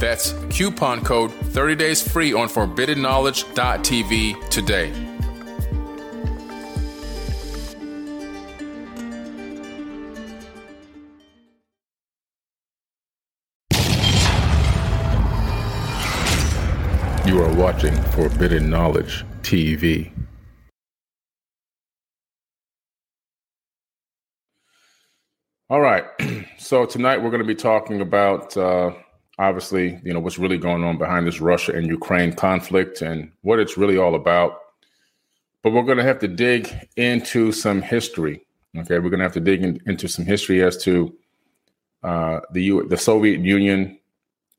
that's coupon code 30 days free on forbiddenknowledge.tv today. You are watching Forbidden Knowledge TV. All right. So tonight we're going to be talking about uh, obviously, you know, what's really going on behind this Russia and Ukraine conflict and what it's really all about. But we're going to have to dig into some history. Okay, we're going to have to dig in, into some history as to uh, the U- the Soviet Union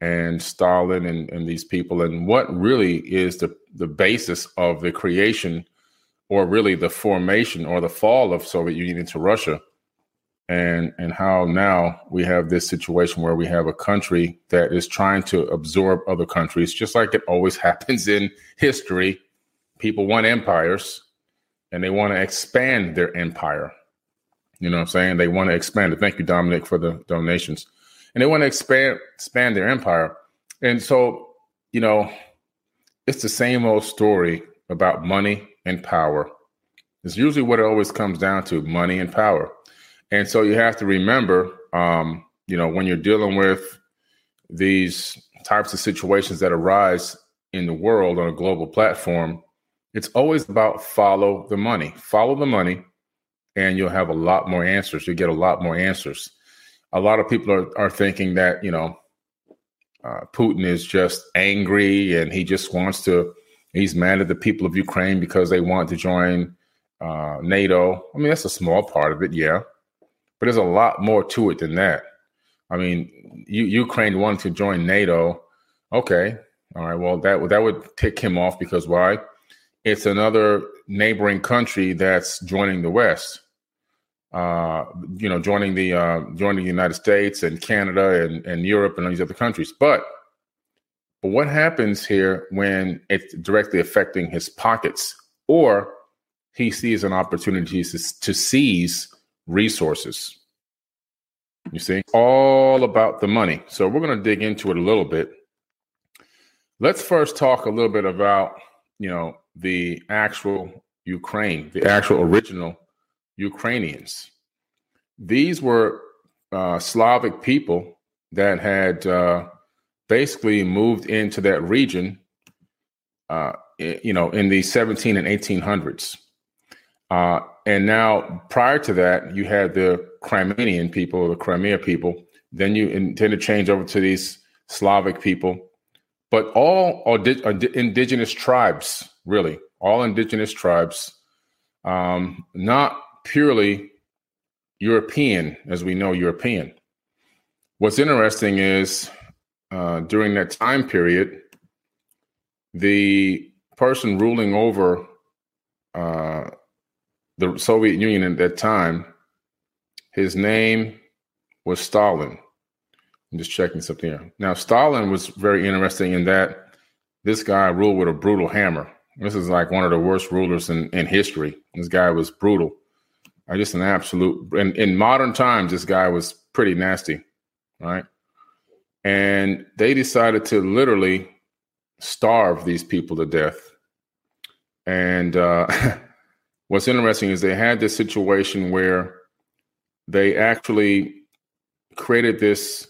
and Stalin and, and these people, and what really is the the basis of the creation, or really the formation or the fall of Soviet Union into Russia and and how now we have this situation where we have a country that is trying to absorb other countries just like it always happens in history. People want empires and they want to expand their empire. You know what i'm saying? They want to expand it. Thank you dominic for the donations. And they want to expand expand their empire. And so you know it's the same old story about money and power. It's usually what it always comes down to money and power and so you have to remember, um, you know, when you're dealing with these types of situations that arise in the world on a global platform, it's always about follow the money. Follow the money, and you'll have a lot more answers. You'll get a lot more answers. A lot of people are, are thinking that, you know, uh, Putin is just angry and he just wants to, he's mad at the people of Ukraine because they want to join uh, NATO. I mean, that's a small part of it, yeah but there's a lot more to it than that. I mean, you, Ukraine wanted to join NATO. Okay, all right. Well, that that would tick him off because why? It's another neighboring country that's joining the West. Uh, you know, joining the uh, joining the United States and Canada and, and Europe and all these other countries. But but what happens here when it's directly affecting his pockets, or he sees an opportunity to, to seize resources. You see, all about the money. So we're going to dig into it a little bit. Let's first talk a little bit about, you know, the actual Ukraine, the actual original Ukrainians. These were uh, Slavic people that had uh, basically moved into that region, uh, you know, in the 17 and 1800s. Uh, and now, prior to that, you had the Crimean people, the Crimea people. Then you intend to change over to these Slavic people, but all are, di- indigenous tribes, really, all indigenous tribes, um, not purely European, as we know European. What's interesting is uh, during that time period, the person ruling over uh, the Soviet Union at that time, his name was Stalin. I'm just checking something here. Now, Stalin was very interesting in that this guy ruled with a brutal hammer. This is like one of the worst rulers in, in history. This guy was brutal. I just an absolute. In, in modern times, this guy was pretty nasty, right? And they decided to literally starve these people to death. And uh, what's interesting is they had this situation where they actually created this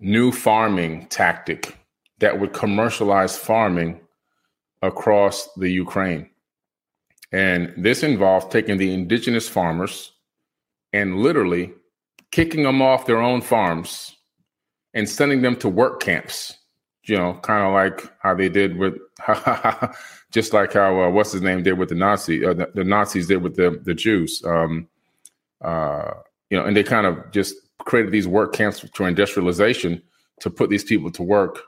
new farming tactic that would commercialize farming across the Ukraine. And this involved taking the indigenous farmers and literally kicking them off their own farms and sending them to work camps you know, kind of like how they did with, just like how uh, what's his name did with the Nazi, uh, the, the, Nazis did with the the Jews. Um, uh, you know, and they kind of just created these work camps for industrialization to put these people to work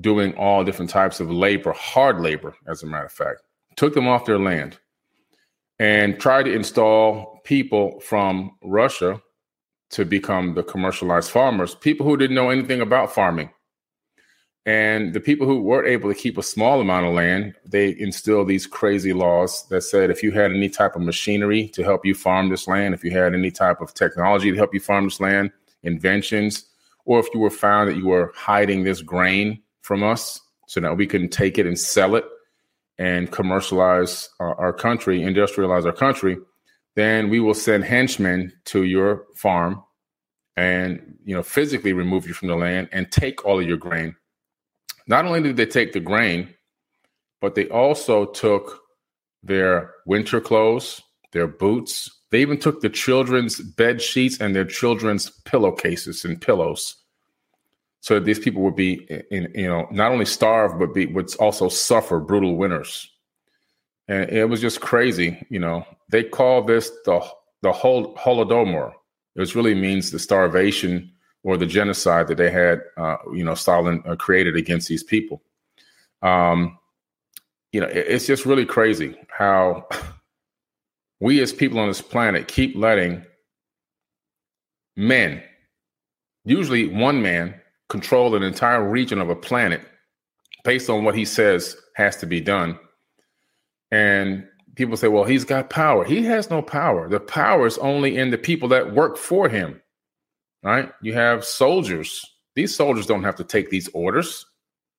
doing all different types of labor, hard labor, as a matter of fact. Took them off their land and tried to install people from Russia to become the commercialized farmers, people who didn't know anything about farming. And the people who weren't able to keep a small amount of land, they instilled these crazy laws that said if you had any type of machinery to help you farm this land, if you had any type of technology to help you farm this land, inventions, or if you were found that you were hiding this grain from us so that we can take it and sell it and commercialize our, our country, industrialize our country, then we will send henchmen to your farm and you know physically remove you from the land and take all of your grain. Not only did they take the grain, but they also took their winter clothes, their boots. They even took the children's bed sheets and their children's pillowcases and pillows so that these people would be in, you know not only starve but be would also suffer brutal winters. And it was just crazy you know. They call this the the Hol- holodomor. It really means the starvation or the genocide that they had uh, you know stalin uh, created against these people um you know it, it's just really crazy how we as people on this planet keep letting men usually one man control an entire region of a planet based on what he says has to be done. And people say, well, he's got power. He has no power. The power is only in the people that work for him, right? You have soldiers. These soldiers don't have to take these orders.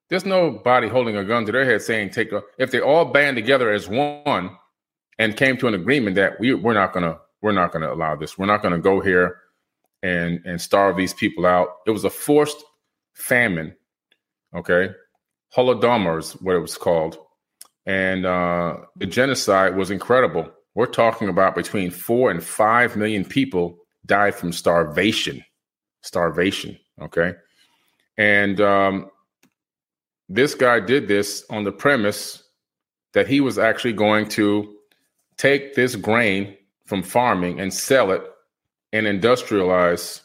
There's nobody holding a gun to their head saying, take a, if they all band together as one and came to an agreement that we, we're not going to, we're not going to allow this. We're not going to go here and, and starve these people out. It was a forced famine. Okay. Holodomor is what it was called. And uh, the genocide was incredible. We're talking about between four and five million people died from starvation. Starvation. Okay. And um, this guy did this on the premise that he was actually going to take this grain from farming and sell it and industrialize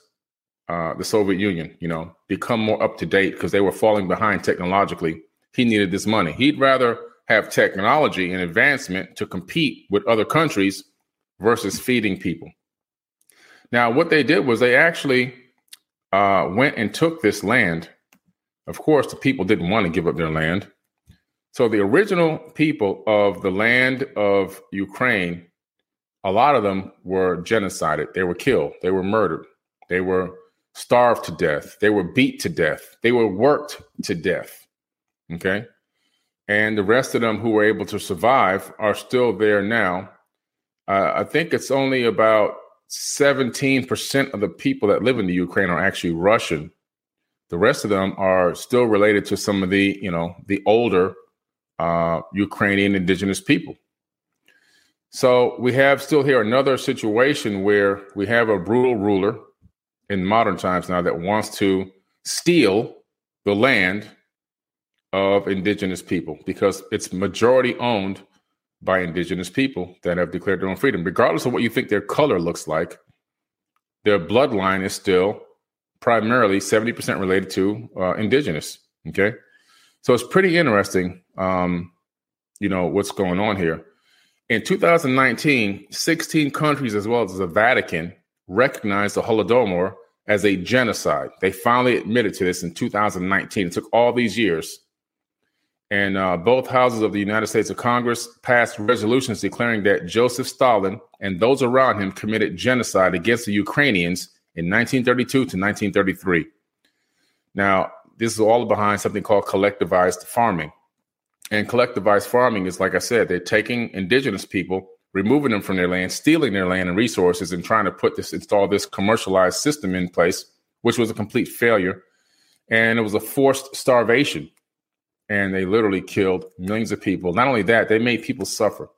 uh, the Soviet Union, you know, become more up to date because they were falling behind technologically. He needed this money. He'd rather have technology and advancement to compete with other countries versus feeding people. Now, what they did was they actually uh, went and took this land. Of course, the people didn't want to give up their land. So the original people of the land of Ukraine, a lot of them were genocided. They were killed. They were murdered. They were starved to death. They were beat to death. They were worked to death. Okay. And the rest of them who were able to survive are still there now. Uh, I think it's only about 17% of the people that live in the Ukraine are actually Russian. The rest of them are still related to some of the, you know, the older uh, Ukrainian indigenous people. So we have still here another situation where we have a brutal ruler in modern times now that wants to steal the land of indigenous people because it's majority owned by indigenous people that have declared their own freedom regardless of what you think their color looks like their bloodline is still primarily 70% related to uh, indigenous okay so it's pretty interesting um, you know what's going on here in 2019 16 countries as well as the vatican recognized the Holodomor as a genocide. They finally admitted to this in 2019. It took all these years. And uh, both houses of the United States of Congress passed resolutions declaring that Joseph Stalin and those around him committed genocide against the Ukrainians in 1932 to 1933. Now, this is all behind something called collectivized farming. And collectivized farming is, like I said, they're taking indigenous people removing them from their land, stealing their land and resources, and trying to put this, install this commercialized system in place, which was a complete failure. And it was a forced starvation. And they literally killed millions of people. Not only that, they made people suffer.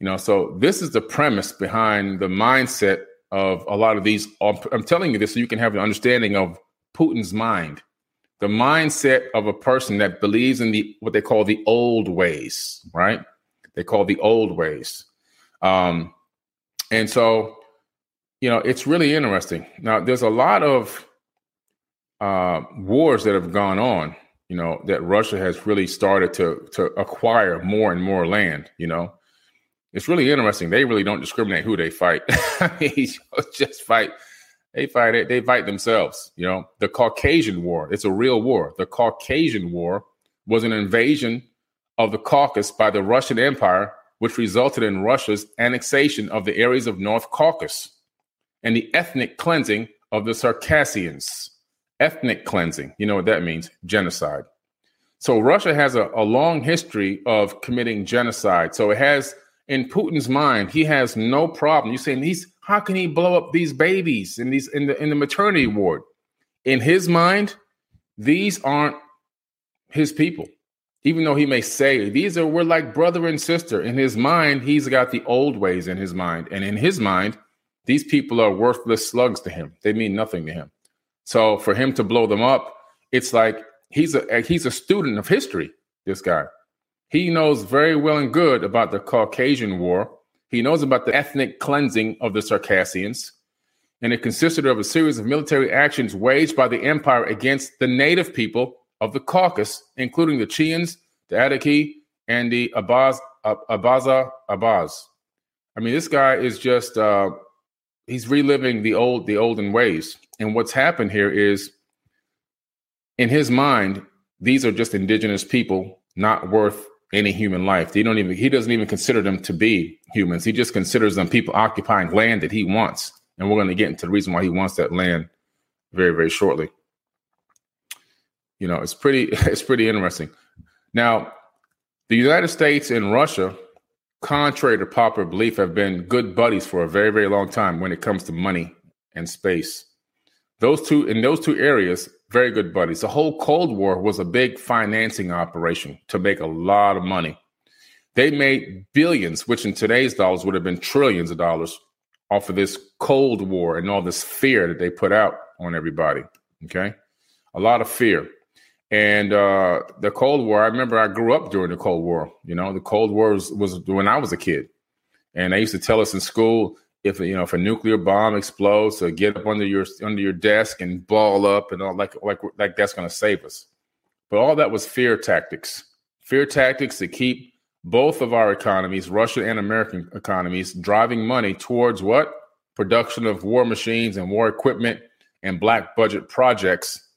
You know, so this is the premise behind the mindset of a lot of these. I'm telling you this so you can have an understanding of Putin's mind. the mindset of a person that believes in the what they call the old ways, right? They call the old ways. Um, and so, you know, it's really interesting. Now, there's a lot of uh, wars that have gone on, you know, that Russia has really started to to acquire more and more land, you know. It's really interesting. They really don't discriminate who they fight. just fight. They fight it. They fight themselves. You know, the Caucasian War. It's a real war. The Caucasian War was an invasion of the Caucasus by the Russian Empire, which resulted in Russia's annexation of the areas of North Caucasus and the ethnic cleansing of the Circassians ethnic cleansing. You know what that means? Genocide. So Russia has a, a long history of committing genocide. So it has in Putin's mind, he has no problem. You saying he's how can he blow up these babies in these in the in the maternity ward? In his mind, these aren't his people. Even though he may say these are we're like brother and sister, in his mind, he's got the old ways in his mind. And in his mind, these people are worthless slugs to him. They mean nothing to him. So for him to blow them up, it's like he's a he's a student of history. This guy, he knows very well and good about the Caucasian War. He knows about the ethnic cleansing of the Circassians, and it consisted of a series of military actions waged by the empire against the native people of the Caucasus, including the Chians, the Adaki, and the Abaz Abaza Abaz. I mean, this guy is just uh, he's reliving the old the olden ways. And what's happened here is, in his mind, these are just indigenous people, not worth any human life. They don't even he doesn't even consider them to be humans. He just considers them people occupying land that he wants. And we're going to get into the reason why he wants that land very, very shortly. You know, it's pretty it's pretty interesting. Now, the United States and Russia, contrary to popular belief, have been good buddies for a very, very long time when it comes to money and space. Those two in those two areas, very good buddies. The whole Cold War was a big financing operation to make a lot of money. They made billions, which in today's dollars would have been trillions of dollars off of this Cold War and all this fear that they put out on everybody. Okay. A lot of fear. And uh, the Cold War, I remember I grew up during the Cold War. You know, the Cold War was, was when I was a kid. And they used to tell us in school, if you know if a nuclear bomb explodes, to get up under your under your desk and ball up and all like like like that's going to save us. But all that was fear tactics. Fear tactics to keep both of our economies, Russian and American economies, driving money towards what? Production of war machines and war equipment and black budget projects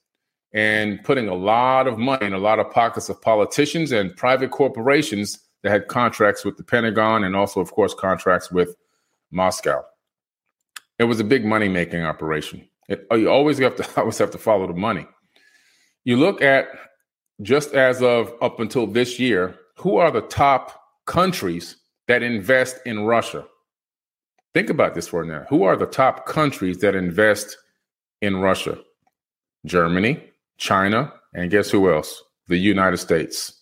and putting a lot of money in a lot of pockets of politicians and private corporations that had contracts with the Pentagon and also, of course, contracts with Moscow. It was a big money making operation. It, oh, you always have to always have to follow the money. You look at just as of up until this year, who are the top countries that invest in Russia? Think about this for a minute. Who are the top countries that invest in Russia? Germany, China, and guess who else? The United States.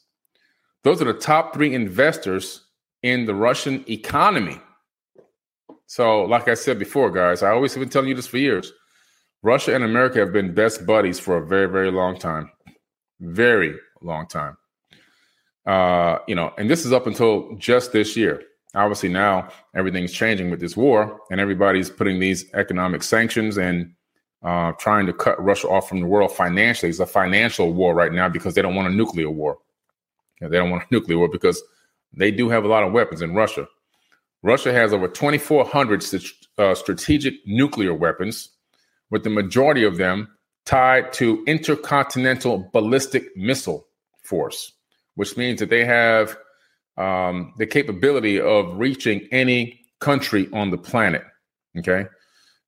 Those are the top three investors in the Russian economy. So, like I said before, guys, I always have been telling you this for years. Russia and America have been best buddies for a very, very long time. Very long time. Uh, you know, and this is up until just this year. Obviously, now everything's changing with this war, and everybody's putting these economic sanctions and uh, trying to cut Russia off from the world financially. It's a financial war right now because they don't want a nuclear war. they don't want a nuclear war because they do have a lot of weapons in Russia. Russia has over 2,400 st- uh, strategic nuclear weapons, with the majority of them tied to intercontinental ballistic missile force, which means that they have um, the capability of reaching any country on the planet. Okay,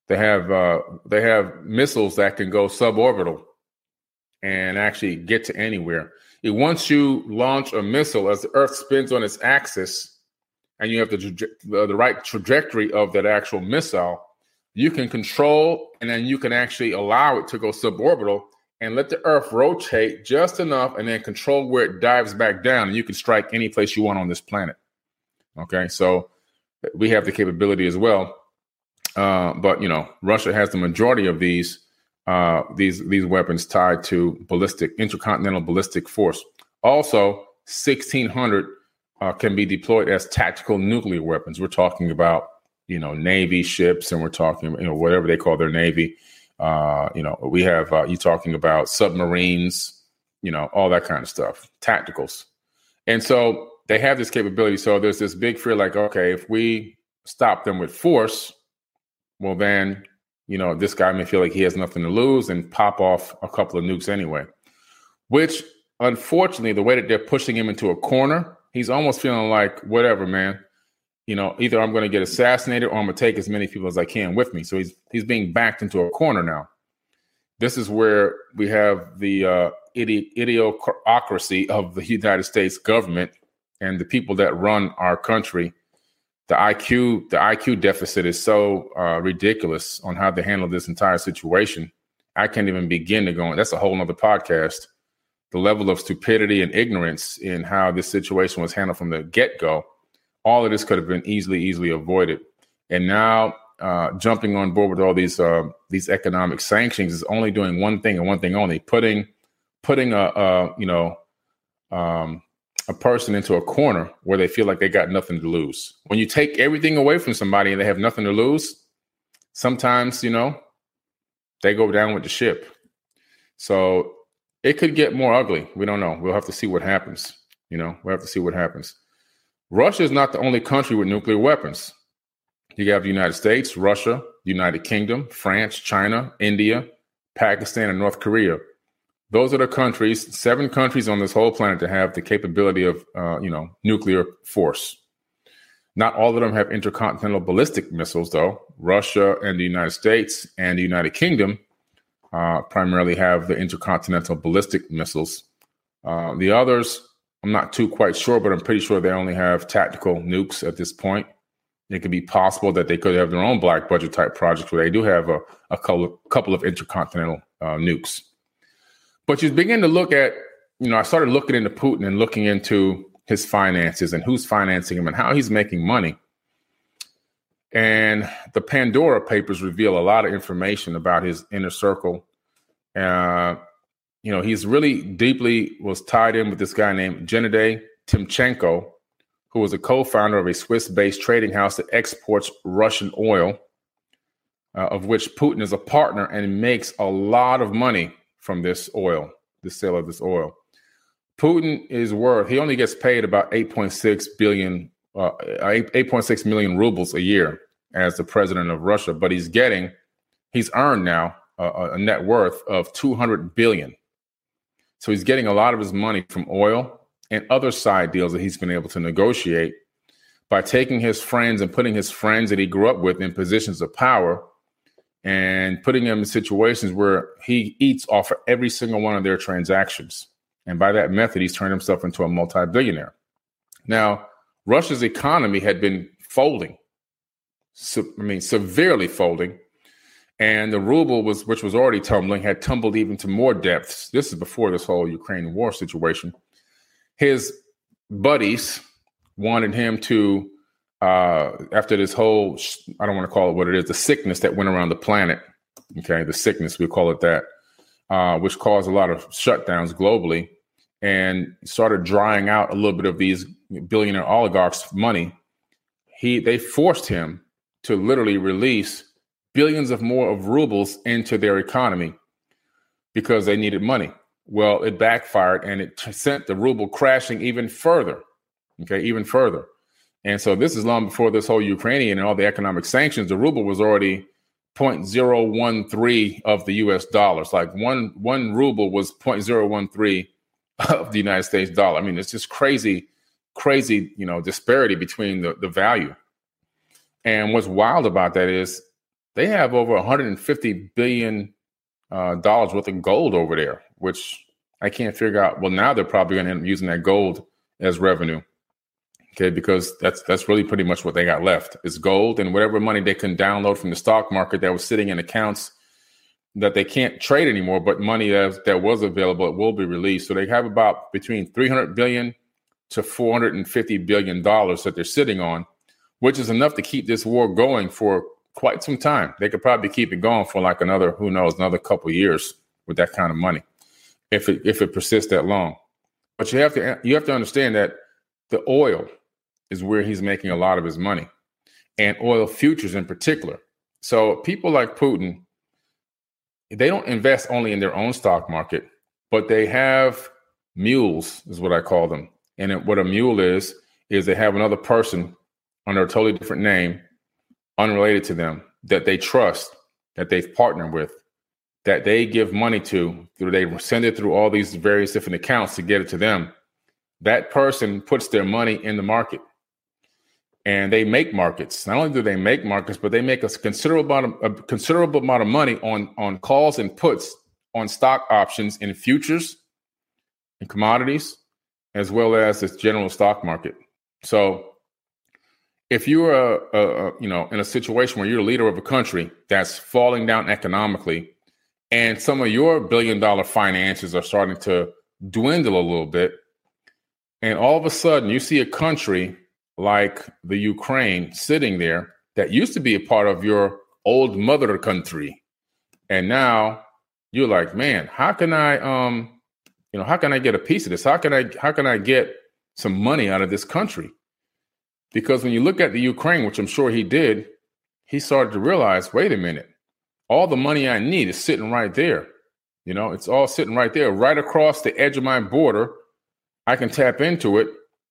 they have uh, they have missiles that can go suborbital and actually get to anywhere. It, once you launch a missile, as the Earth spins on its axis, and you have the, the, the right trajectory of that actual missile, you can control and then you can actually allow it to go suborbital and let the Earth rotate just enough and then control where it dives back down. And you can strike any place you want on this planet. Okay, so we have the capability as well. Uh, but you know, Russia has the majority of these uh, these these weapons tied to ballistic intercontinental ballistic force. Also, 1600 uh, can be deployed as tactical nuclear weapons. We're talking about you know navy ships, and we're talking you know whatever they call their navy. Uh, you know, we have uh, you talking about submarines, you know, all that kind of stuff, tacticals, and so they have this capability. So there's this big fear, like, okay, if we stop them with force, well, then you know this guy may feel like he has nothing to lose and pop off a couple of nukes anyway. Which, unfortunately, the way that they're pushing him into a corner, he's almost feeling like, whatever, man you know, either I'm going to get assassinated or I'm going to take as many people as I can with me. So he's he's being backed into a corner now. This is where we have the uh, idi- idiocracy of the United States government and the people that run our country. The IQ the IQ deficit is so uh, ridiculous on how they handle this entire situation. I can't even begin to go. On. That's a whole other podcast. The level of stupidity and ignorance in how this situation was handled from the get go all of this could have been easily, easily avoided. And now uh, jumping on board with all these uh, these economic sanctions is only doing one thing and one thing only: putting putting a, a you know um, a person into a corner where they feel like they got nothing to lose. When you take everything away from somebody and they have nothing to lose, sometimes you know they go down with the ship. So it could get more ugly. We don't know. We'll have to see what happens. You know, we'll have to see what happens. Russia is not the only country with nuclear weapons. You have the United States, Russia, United Kingdom, France, China, India, Pakistan, and North Korea. Those are the countries, seven countries on this whole planet to have the capability of, uh, you know, nuclear force. Not all of them have intercontinental ballistic missiles, though. Russia and the United States and the United Kingdom uh, primarily have the intercontinental ballistic missiles. Uh, the others I'm not too quite sure, but I'm pretty sure they only have tactical nukes at this point. It could be possible that they could have their own black budget type projects where they do have a, a couple, of intercontinental uh, nukes. But you begin to look at, you know, I started looking into Putin and looking into his finances and who's financing him and how he's making money. And the Pandora papers reveal a lot of information about his inner circle. Uh, you know, he's really deeply was tied in with this guy named Gennady Timchenko, who was a co-founder of a Swiss-based trading house that exports Russian oil, uh, of which Putin is a partner and makes a lot of money from this oil, the sale of this oil. Putin is worth he only gets paid about 8.6 billion, uh, 8.6 million rubles a year as the president of Russia, but he's getting he's earned now a, a net worth of 200 billion so he's getting a lot of his money from oil and other side deals that he's been able to negotiate by taking his friends and putting his friends that he grew up with in positions of power and putting them in situations where he eats off of every single one of their transactions. And by that method, he's turned himself into a multi billionaire. Now, Russia's economy had been folding, I mean, severely folding and the ruble was which was already tumbling had tumbled even to more depths. This is before this whole ukraine war situation. His buddies wanted him to uh, after this whole i don't want to call it what it is the sickness that went around the planet okay the sickness we call it that uh, which caused a lot of shutdowns globally and started drying out a little bit of these billionaire oligarchs money. He they forced him to literally release billions of more of rubles into their economy because they needed money. Well, it backfired and it sent the ruble crashing even further. Okay, even further. And so this is long before this whole Ukrainian and all the economic sanctions. The ruble was already 0.013 of the US dollars. Like one one ruble was 0.013 of the United States dollar. I mean, it's just crazy, crazy, you know, disparity between the, the value. And what's wild about that is they have over 150 billion uh, dollars worth of gold over there, which I can't figure out. Well, now they're probably going to end up using that gold as revenue. Okay, because that's that's really pretty much what they got left is gold and whatever money they can download from the stock market that was sitting in accounts that they can't trade anymore, but money that, that was available it will be released. So they have about between 300 billion to 450 billion dollars that they're sitting on, which is enough to keep this war going for quite some time. They could probably keep it going for like another, who knows, another couple years with that kind of money, if it if it persists that long. But you have to you have to understand that the oil is where he's making a lot of his money, and oil futures in particular. So people like Putin, they don't invest only in their own stock market, but they have mules, is what I call them. And what a mule is is they have another person under a totally different name, unrelated to them, that they trust, that they've partnered with, that they give money to, they send it through all these various different accounts to get it to them. That person puts their money in the market and they make markets. Not only do they make markets, but they make a considerable amount of, a considerable amount of money on, on calls and puts on stock options in futures and commodities, as well as this general stock market. So if you're a, a, a, you know in a situation where you're a leader of a country that's falling down economically and some of your billion dollar finances are starting to dwindle a little bit and all of a sudden you see a country like the Ukraine sitting there that used to be a part of your old mother country and now you're like man how can i um you know how can i get a piece of this? How can i how can i get some money out of this country because when you look at the Ukraine, which I'm sure he did, he started to realize wait a minute, all the money I need is sitting right there. You know, it's all sitting right there, right across the edge of my border. I can tap into it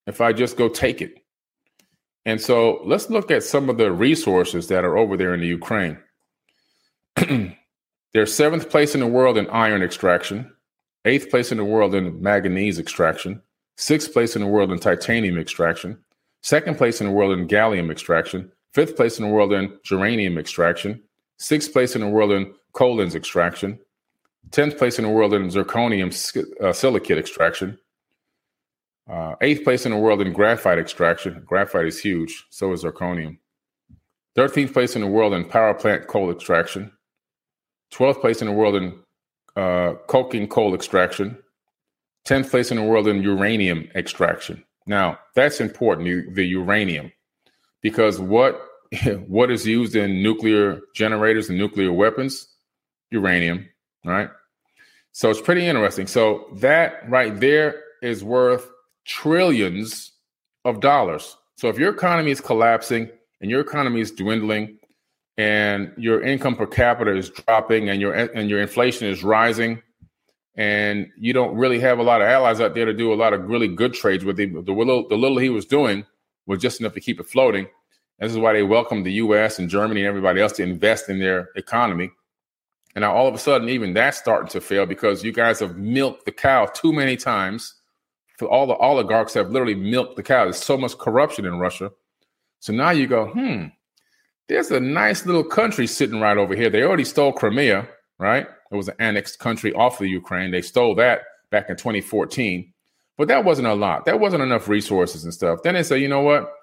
if I just go take it. And so let's look at some of the resources that are over there in the Ukraine. They're seventh place in the world in iron extraction, eighth place in the world in manganese extraction, sixth place in the world in titanium extraction, second place in the world in gallium extraction, fifth place in the world in germanium extraction, sixth place in the world in kaolin extraction, 10th place in the world in zirconium uh, silicate extraction, uh, eighth place in the world in graphite extraction. Graphite is huge, so is zirconium. 13th place in the world in power plant coal extraction, 12th place in the world in uh, coking coal extraction, 10th place in the world in uranium extraction. Now, that's important, the uranium, because what what is used in nuclear generators and nuclear weapons? Uranium, right? So it's pretty interesting. So that right there is worth trillions of dollars. So if your economy is collapsing and your economy is dwindling and your income per capita is dropping and your and your inflation is rising, and you don't really have a lot of allies out there to do a lot of really good trades with him. The little, the little he was doing was just enough to keep it floating. This is why they welcomed the U.S. and Germany and everybody else to invest in their economy. And now all of a sudden, even that's starting to fail because you guys have milked the cow too many times. All the oligarchs have literally milked the cow. There's so much corruption in Russia. So now you go, hmm, there's a nice little country sitting right over here. They already stole Crimea, right? It was an annexed country off of Ukraine. They stole that back in 2014, but that wasn't a lot. That wasn't enough resources and stuff. Then they say, you know what?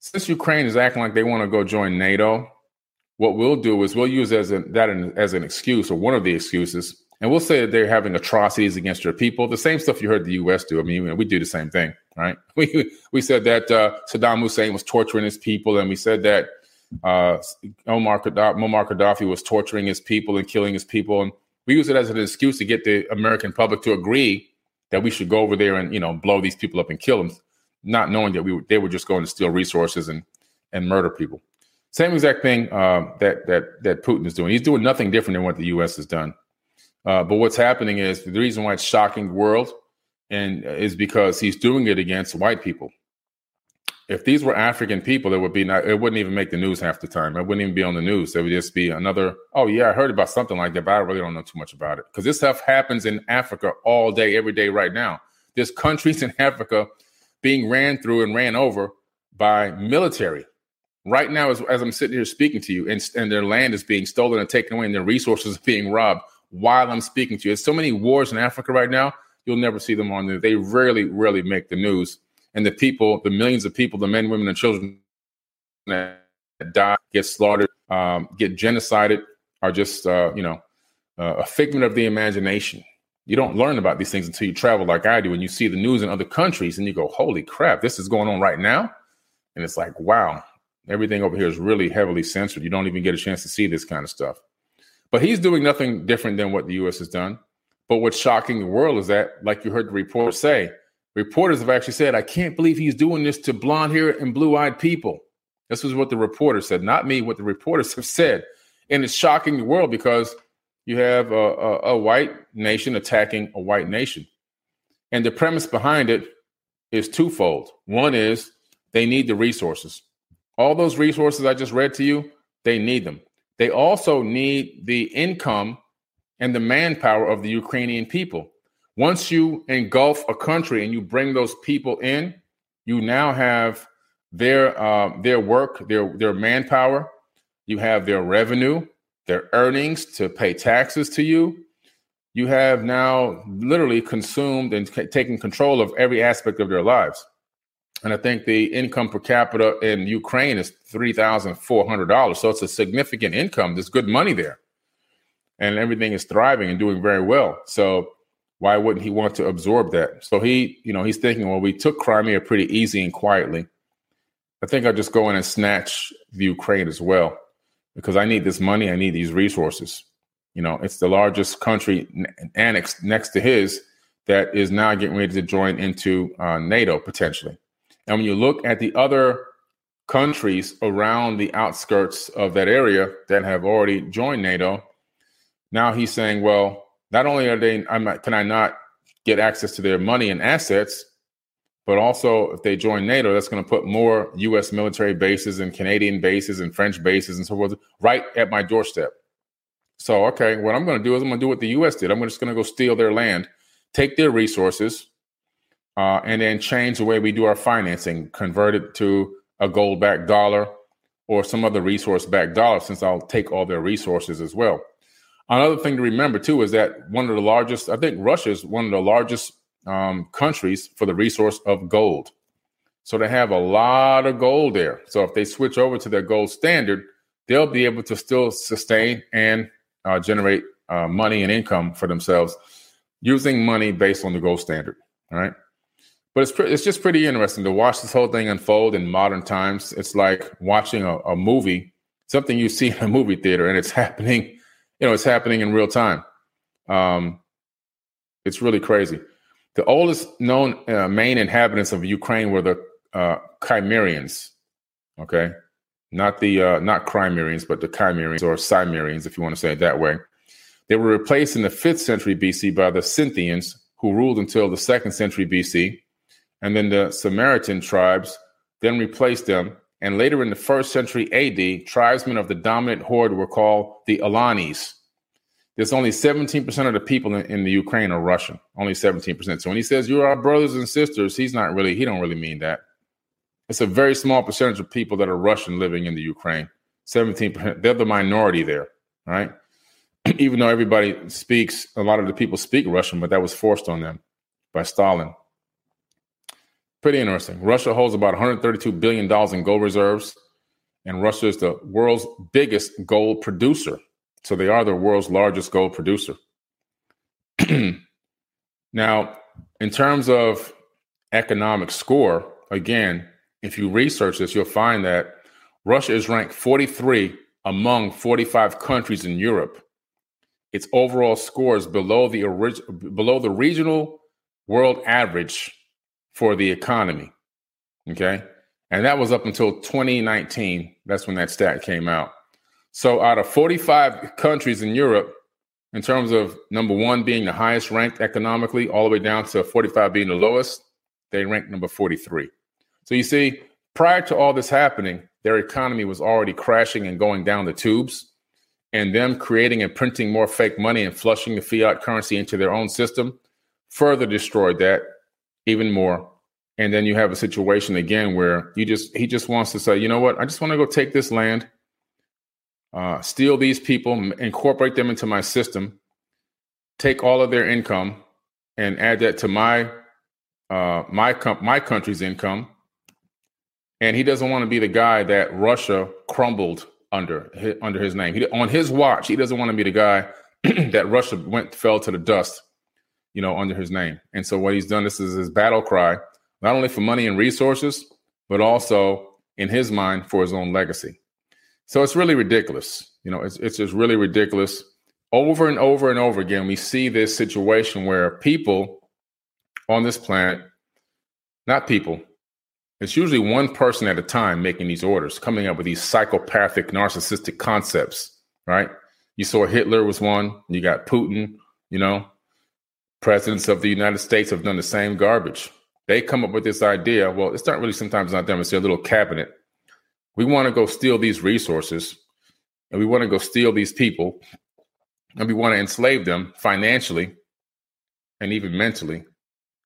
Since Ukraine is acting like they want to go join NATO, what we'll do is we'll use as a, that as an excuse or one of the excuses, and we'll say that they're having atrocities against your people. The same stuff you heard the U.S. do. I mean, we do the same thing, right? We we said that uh, Saddam Hussein was torturing his people, and we said that uh, Omar Gaddafi, Muammar Gaddafi was torturing his people and killing his people, and we use it as an excuse to get the American public to agree that we should go over there and you know blow these people up and kill them, not knowing that we they were just going to steal resources and and murder people. Same exact thing uh, that that that Putin is doing. He's doing nothing different than what the U.S. has done. Uh, but what's happening is the reason why it's shocking the world, and is because he's doing it against white people if these were African people, it would be not, it wouldn't even make the news half the time. It wouldn't even be on the news. It would just be another, oh yeah, I heard about something like that, but I really don't know too much about it. Because this stuff happens in Africa all day, every day right now. There's countries in Africa being ran through and ran over by military. Right now, as, as I'm sitting here speaking to you, and, and their land is being stolen and taken away, and their resources are being robbed while I'm speaking to you. There's so many wars in Africa right now, you'll never see them on there. They rarely, rarely make the news and the people, the millions of people, the men, women, and children that die, get slaughtered, um, get genocided, are just uh, you know uh, a figment of the imagination. You don't learn about these things until you travel like I do, and you see the news in other countries, and you go, "Holy crap, this is going on right now!" And it's like, wow, Everything over here is really heavily censored. You don't even get a chance to see this kind of stuff. But he's doing nothing different than what the U.S. has done. But what's shocking the world is that, like you heard the reporter say, reporters have actually said, I can't believe he's doing this to blonde hair and blue eyed people. This was what the reporter said, not me, what the reporters have said. And it's shocking the world because you have a, a, a white nation attacking a white nation. And the premise behind it is twofold. One is they need the resources. All those resources I just read to you, they need them. They also need the income and the manpower of the Ukrainian people. Once you engulf a country and you bring those people in, you now have their uh, their work, their their manpower. You have their revenue, their earnings to pay taxes to you. You have now literally consumed and c- taken control of every aspect of their lives. And I think the income per capita in Ukraine is three thousand four hundred dollars. So it's a significant income. There's good money there, and everything is thriving and doing very well. So why wouldn't he want to absorb that? So he, you know, he's thinking, well, we took Crimea pretty easy and quietly. I think I'll just go in and snatch the Ukraine as well because I need this money. I need these resources. You know, it's the largest country annexed next to his that is now getting ready to join into uh, NATO potentially. And when you look at the other countries around the outskirts of that area that have already joined NATO, now he's saying, well, not only are they, I'm can I not get access to their money and assets, but also if they join NATO, that's going to put more U.S. military bases and Canadian bases and French bases and so forth right at my doorstep. So, okay, what I'm going to do is I'm going to do what the U.S. did. I'm just going to go steal their land, take their resources, uh, and then change the way we do our financing, convert it to a gold backed dollar or some other resource backed dollar, since I'll take all their resources as well. Another thing to remember too is that one of the largest, I think Russia is one of the largest um, countries for the resource of gold. So they have a lot of gold there. So if they switch over to their gold standard, they'll be able to still sustain and uh, generate uh, money and income for themselves using money based on the gold standard. All right. But it's, pre- it's just pretty interesting to watch this whole thing unfold in modern times. It's like watching a, a movie, something you see in a movie theater, and it's happening, you know, it's happening in real time. Um, it's really crazy. The oldest known uh, main inhabitants of Ukraine were the uh, Chimerians. Okay, not the uh, not Crimerians, but the Chimerians or Cimmerians, if you want to say it that way. They were replaced in the fifth century BC by the Scythians, who ruled until the second century BC, and then the Samaritan tribes then replaced them. And later in the first century AD, tribesmen of the dominant horde were called the Alanis there's only 17% of the people in, in, the Ukraine are Russian. Only 17%. So when he says you're our brothers and sisters, he's not really, he don't really mean that. It's a very small percentage of people that are Russian living in the Ukraine. 17%. They're the minority there, right? Even though everybody speaks, a lot of the people speak Russian, but that was forced on them by Stalin. Pretty interesting. Russia holds about $132 billion in gold reserves, and Russia is the world's biggest gold producer. So they are the world's largest gold producer. now, in terms of economic score, again, if you research this, you'll find that Russia is ranked 43 among 45 countries in Europe. Its overall score is below the orig- below the regional world average for the economy. Okay. And that was up until 2019. That's when that stat came out. So out of 45 countries in Europe, in terms of number one being the highest ranked economically, all the way down to 45 being the lowest, they rank number 43. So you see, prior to all this happening, their economy was already crashing and going down the tubes. And them creating and printing more fake money and flushing the fiat currency into their own system further destroyed that even more. And then you have a situation again where you just he just wants to say, you know what, I just want to go take this land uh, steal these people, incorporate them into my system, take all of their income, and add that to my uh, my com- my country's income. And he doesn't want to be the guy that Russia crumbled under under his name. He, on his watch, he doesn't want to be the guy that Russia went fell to the dust, you know, under his name. And so what he's done this is his battle cry, not only for money and resources, but also in his mind for his own legacy. So it's really ridiculous. You know, it's, it's just really ridiculous. Over and over and over again, we see this situation where people on this planet, not people, it's usually one person at a time making these orders, coming up with these psychopathic, narcissistic concepts, right? You saw Hitler was one, you got Putin, you know, presidents of the United States have done the same garbage. They come up with this idea. Well, it's not really sometimes not them, it's their little cabinet. We want to go steal these resources and we want to go steal these people and we want to enslave them financially and even mentally.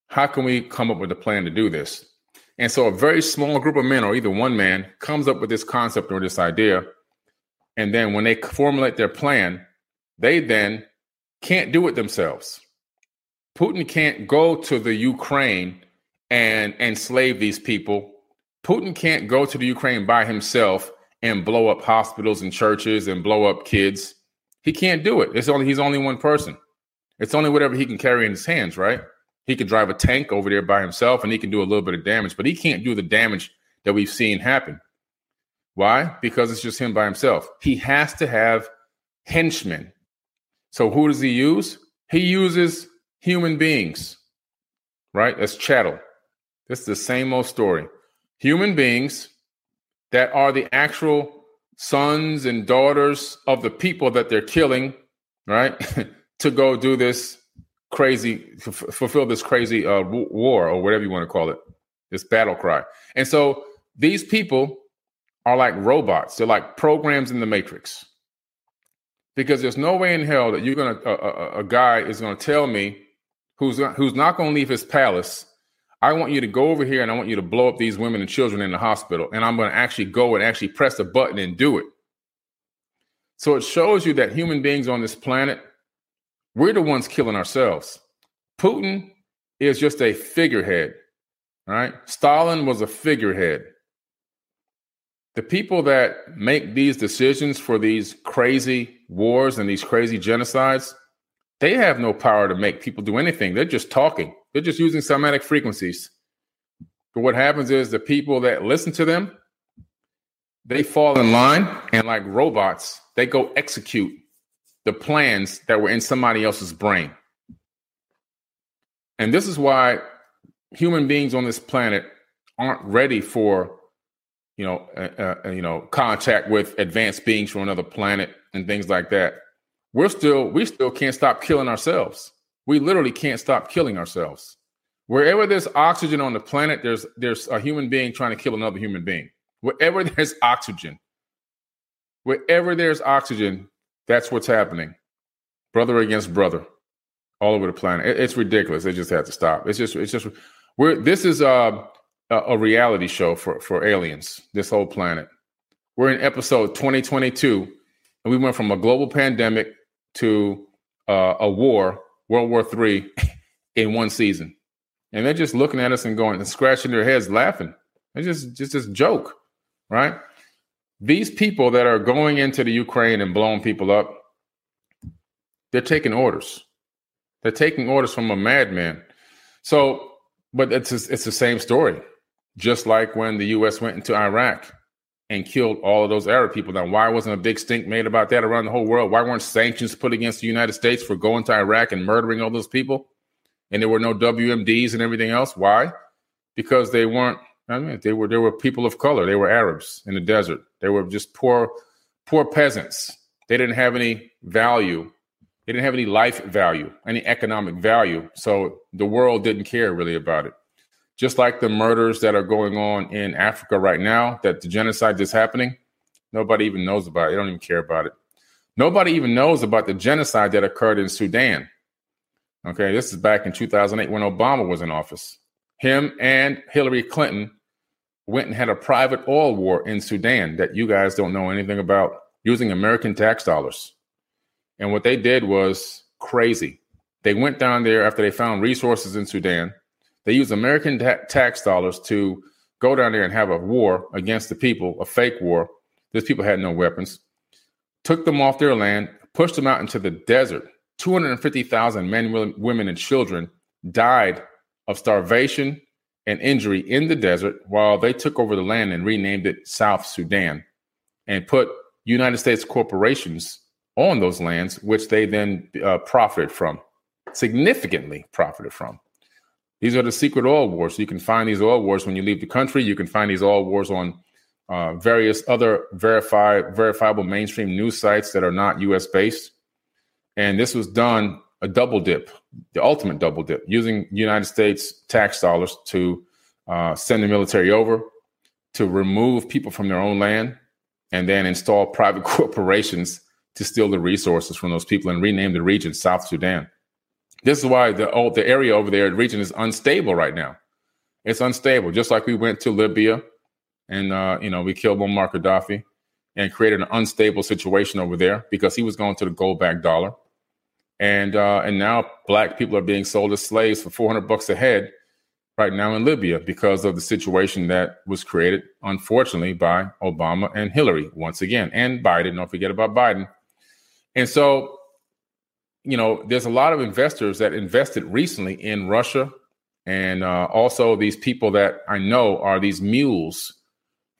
How can we come up with a plan to do this? And so a very small group of men or either one man comes up with this concept or this idea. And then when they formulate their plan, they then can't do it themselves. Putin can't go to the Ukraine and enslave these people. Putin can't go to the Ukraine by himself and blow up hospitals and churches and blow up kids. He can't do it. It's only he's only one person. It's only whatever he can carry in his hands, right? He could drive a tank over there by himself and he can do a little bit of damage, but he can't do the damage that we've seen happen. Why? Because it's just him by himself. He has to have henchmen. So who does he use? He uses human beings, right? That's chattel. This is the same old story. Human beings that are the actual sons and daughters of the people that they're killing, right? to go do this crazy, f- fulfill this crazy uh, war or whatever you want to call it, this battle cry. And so these people are like robots. They're like programs in the matrix. Because there's no way in hell that you're gonna a, a guy is gonna tell me who's who's not going to leave his palace. I want you to go over here and I want you to blow up these women and children in the hospital. And I'm going to actually go and actually press a button and do it. So it shows you that human beings on this planet, we're the ones killing ourselves. Putin is just a figurehead, right? Stalin was a figurehead. The people that make these decisions for these crazy wars and these crazy genocides, they have no power to make people do anything. They're just talking. They're just using somatic frequencies. But what happens is the people that listen to them, they fall in line and like robots, they go execute the plans that were in somebody else's brain. And this is why human beings on this planet aren't ready for you know uh, uh, you know contact with advanced beings from another planet and things like that we're still we still can't stop killing ourselves. We literally can't stop killing ourselves. Wherever there's oxygen on the planet, there's there's a human being trying to kill another human being. Wherever there's oxygen, wherever there's oxygen, that's what's happening. Brother against brother, all over the planet. It, it's ridiculous. They just have to stop. It's just it's just we're this is uh, a a reality show for for aliens. This whole planet. We're in episode 2022, and we went from a global pandemic to uh, a war, World War Three, in one season, and they're just looking at us and going and scratching their heads, laughing. It's just just this joke, right? These people that are going into the Ukraine and blowing people up, they're taking orders. They're taking orders from a madman. So, but it's it's the same story. Just like when the U.S. went into Iraq and killed all of those Arab people. Now, why wasn't a big stink made about that around the whole world? Why weren't sanctions put against the United States for going to Iraq and murdering all those people? And there were no WMDs and everything else. Why? Because they weren't. I mean, they were they were people of color. They were Arabs in the desert. They were just poor, poor peasants. They didn't have any value. They didn't have any life value, any economic value. So the world didn't care really about it just like the murders that are going on in Africa right now, that the genocide is happening, nobody even knows about it. They don't even care about it. Nobody even knows about the genocide that occurred in Sudan. Okay, this is back in 2008 when Obama was in office. Him and Hillary Clinton went and had a private oil war in Sudan that you guys don't know anything about using American tax dollars. And what they did was crazy. They went down there after they found resources in Sudan they use American ta- tax dollars to go down there and have a war against the people, a fake war. These people had no weapons. Took them off their land, pushed them out into the desert. 250,000 men, women, and children died of starvation and injury in the desert while they took over the land and renamed it South Sudan and put United States corporations on those lands, which they then uh, profited from, significantly profited from. These are the secret oil wars. You can find these oil wars when you leave the country. You can find these oil wars on uh, various other verified, verifiable mainstream news sites that are not U.S. based. And this was done a double dip, the ultimate double dip, using United States tax dollars to uh, send the military over, to remove people from their own land, and then install private corporations to steal the resources from those people and rename the region South Sudan. This is why the oh, the area over there, the region is unstable right now. It's unstable, just like we went to Libya, and uh, you know we killed Muammar Gaddafi and created an unstable situation over there because he was going to the gold-backed dollar, and uh, and now black people are being sold as slaves for 400 bucks a head right now in Libya because of the situation that was created, unfortunately, by Obama and Hillary once again, and Biden. Don't forget about Biden. And so, you know, there's a lot of investors that invested recently in Russia, and uh, also these people that I know are these mules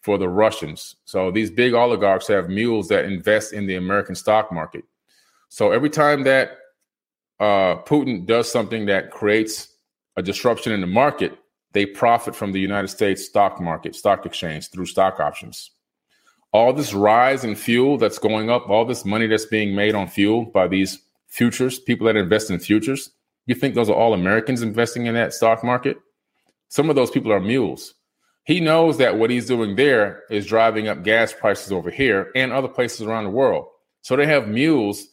for the Russians. So these big oligarchs have mules that invest in the American stock market. So every time that uh, Putin does something that creates a disruption in the market, they profit from the United States stock market, stock exchange through stock options all this rise in fuel that's going up, all this money that's being made on fuel by these futures, people that invest in futures, you think those are all Americans investing in that stock market? Some of those people are mules. He knows that what he's doing there is driving up gas prices over here and other places around the world. So they have mules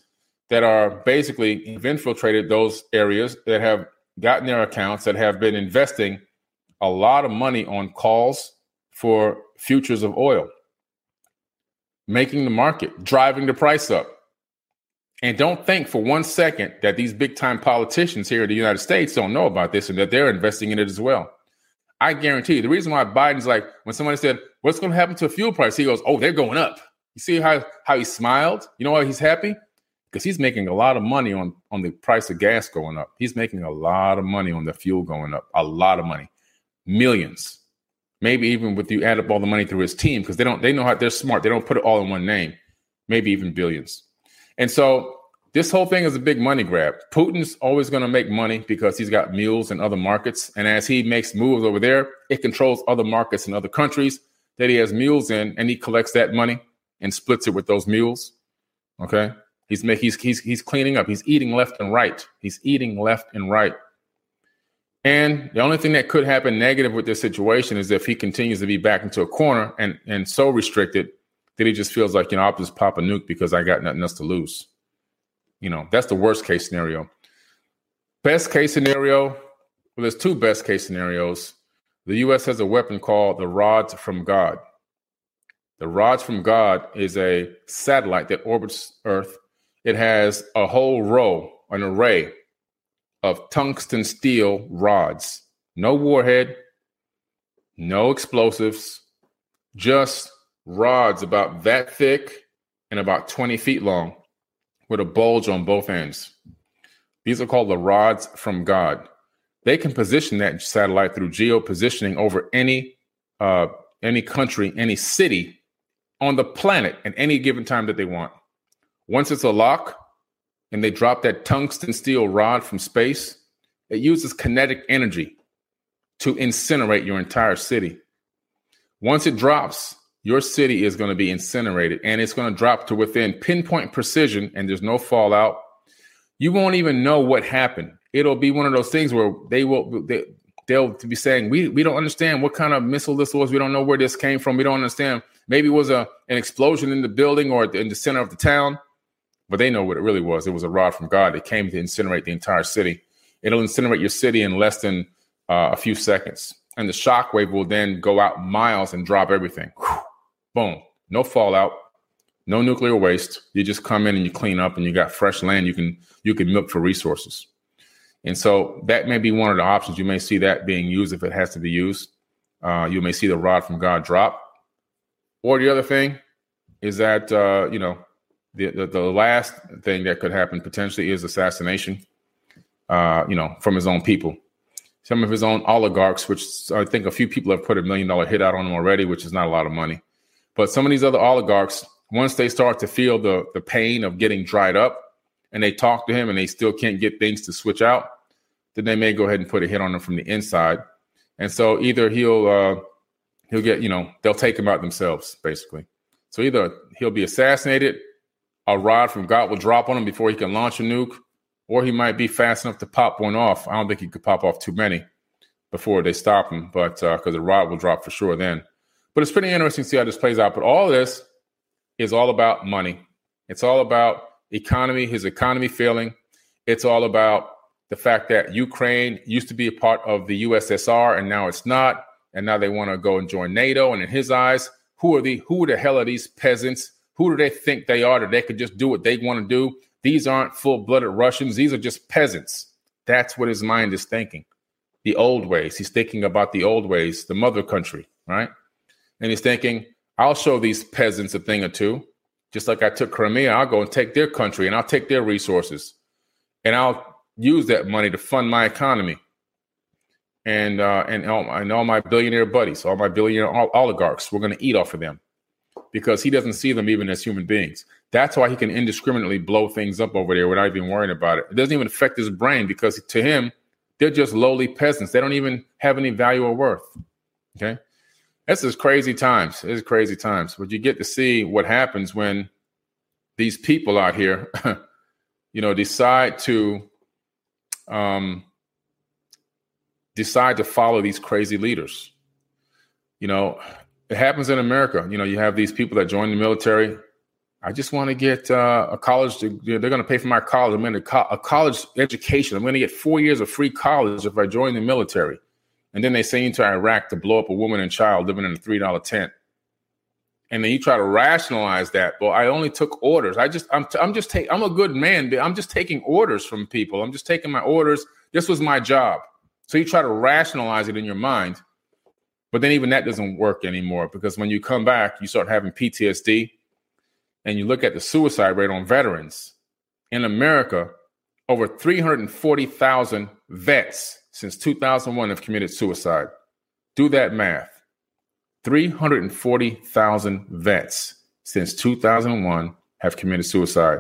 that are basically infiltrated those areas that have gotten their accounts that have been investing a lot of money on calls for futures of oil making the market, driving the price up. And don't think for one second that these big time politicians here in the United States don't know about this and that they're investing in it as well. I guarantee you, the reason why Biden's like, when somebody said, What's going to happen to a fuel price? He goes, Oh, they're going up. You see how, how he smiled? You know why he's happy? Because he's making a lot of money on, on the price of gas going up. He's making a lot of money on the fuel going up, a lot of money, millions maybe even with you add up all the money through his team because they don't they know how they're smart they don't put it all in one name maybe even billions and so this whole thing is a big money grab. Putin's always going to make money because he's got mules in other markets. And as he makes moves over there it controls other markets in other countries that he has mules in and he collects that money and splits it with those mules. Okay? He's making he's, he's he's cleaning up. He's eating left and right. He's eating left and right. And the only thing that could happen negative with this situation is if he continues to be back into a corner and and so restricted that he just feels like, you know, I'll just pop a nuke because I got nothing else to lose. You know, that's the worst case scenario. Best case scenario, well, there's two best case scenarios. The US has a weapon called the Rods from God. The Rods from God is a satellite that orbits Earth. It has a whole row, an array of tungsten steel rods. No warhead, no explosives, just rods about that thick and about 20 feet long with a bulge on both ends. These are called the rods from God. They can position that satellite through geo positioning over any uh, any country, any city on the planet at any given time that they want. Once it's a lock, and they drop that tungsten steel rod from space, it uses kinetic energy to incinerate your entire city. Once it drops, your city is going to be incinerated and it's going to drop to within pinpoint precision and there's no fallout. You won't even know what happened. It'll be one of those things where they will they, they'll be saying we we don't understand what kind of missile this was. We don't know where this came from. We don't understand. Maybe it was a an explosion in the building or in the center of the town but they know what it really was. It was a rod from God. It came to incinerate the entire city. It'll incinerate your city in less than uh, a few seconds. And the shock wave will then go out miles and drop everything. Whew. Boom. No fallout, no nuclear waste. You just come in and you clean up and you got fresh land you can you can milk for resources. And so that may be one of the options. You may see that being used if it has to be used. Uh, you may see the rod from God drop. Or the other thing is that uh, you know the, the, the last thing that could happen potentially is assassination. Uh, you know, from his own people. some of his own oligarchs, which I think a few people have put a million dollar hit out on him already, which is not a lot of money. But some of these other oligarchs, once they start to feel the the pain of getting dried up, and they talk to him and they still can't get things to switch out, then they may go ahead and put a hit on him from the inside. And so either he'll uh, he'll get you know they'll take him out themselves basically. So either he'll be assassinated, a rod from God will drop on him before he can launch a nuke, or he might be fast enough to pop one off. I don't think he could pop off too many before they stop him, but because uh, the rod will drop for sure then. But it's pretty interesting to see how this plays out. But all this is all about money. It's all about economy, his economy failing. It's all about the fact that Ukraine used to be a part of the USSR and now it's not. And now they want to go and join NATO. And in his eyes, who are the who the hell are these peasants? Who do they think they are that they could just do what they want to do? These aren't full-blooded Russians. These are just peasants. That's what his mind is thinking. The old ways. He's thinking about the old ways, the mother country, right? And he's thinking, I'll show these peasants a thing or two. Just like I took Crimea, I'll go and take their country and I'll take their resources and I'll use that money to fund my economy and uh, and, all, and all my billionaire buddies, all my billionaire oligarchs. We're going to eat off of them because he doesn't see them even as human beings. That's why he can indiscriminately blow things up over there without even worrying about it. It doesn't even affect his brain because to him, they're just lowly peasants. They don't even have any value or worth. Okay. This is crazy times. It's crazy times. But you get to see what happens when these people out here, you know, decide to um, decide to follow these crazy leaders. You know, it happens in America. You know, you have these people that join the military. I just want to get uh, a college. To, you know, they're going to pay for my college. I'm going to co- a college education. I'm going to get four years of free college if I join the military. And then they send you to Iraq to blow up a woman and child living in a three dollar tent. And then you try to rationalize that. Well, I only took orders. I just I'm t- I'm just. I'm a good man. I'm just taking orders from people. I'm just taking my orders. This was my job. So you try to rationalize it in your mind. But then even that doesn't work anymore because when you come back, you start having PTSD and you look at the suicide rate on veterans in America, over 340,000 vets since 2001 have committed suicide. Do that math. 340,000 vets since 2001 have committed suicide.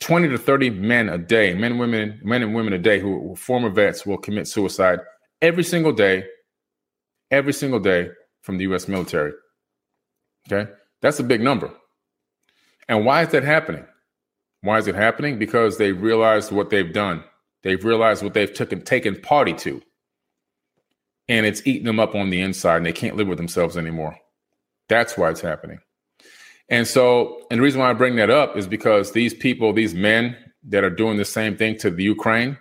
20 to 30 men a day, men women, men and women a day who are former vets will commit suicide every single day, every single day from the US military. Okay? That's a big number. And why is that happening? Why is it happening? Because they realized what they've done. They've realized what they've taken taken party to. And it's eating them up on the inside and they can't live with themselves anymore. That's why it's happening. And so, and the reason why I bring that up is because these people, these men that are doing the same thing to the Ukraine,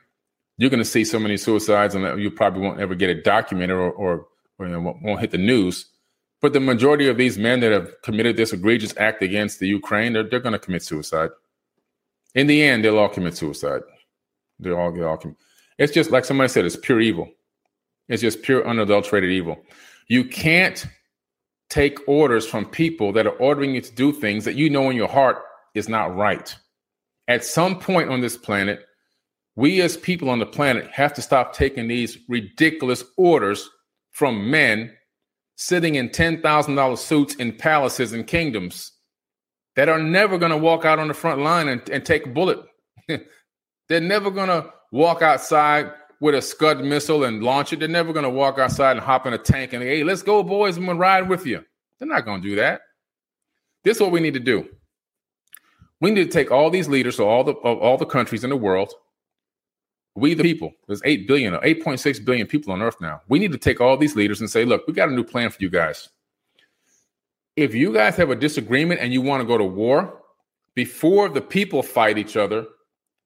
you're going to see so many suicides and you probably won't ever get it documented or, or, or you know, won't hit the news. But the majority of these men that have committed this egregious act against the Ukraine, they're, they're going to commit suicide. In the end, they'll all commit suicide. They all get all. It's just like somebody said, it's pure evil. It's just pure unadulterated evil. You can't take orders from people that are ordering you to do things that you know in your heart is not right. At some point on this planet, we as people on the planet have to stop taking these ridiculous orders from men sitting in $10,000 suits in palaces and kingdoms that are never going to walk out on the front line and, and take a bullet. They're never going to walk outside with a Scud missile and launch it. They're never going to walk outside and hop in a tank and, hey, let's go, boys. I'm going to ride with you. They're not going to do that. This is what we need to do. We need to take all these leaders, so all the all the countries in the world, we the people, there's 8 billion or 8.6 billion people on earth now. We need to take all these leaders and say, look, we got a new plan for you guys. If you guys have a disagreement and you want to go to war, before the people fight each other,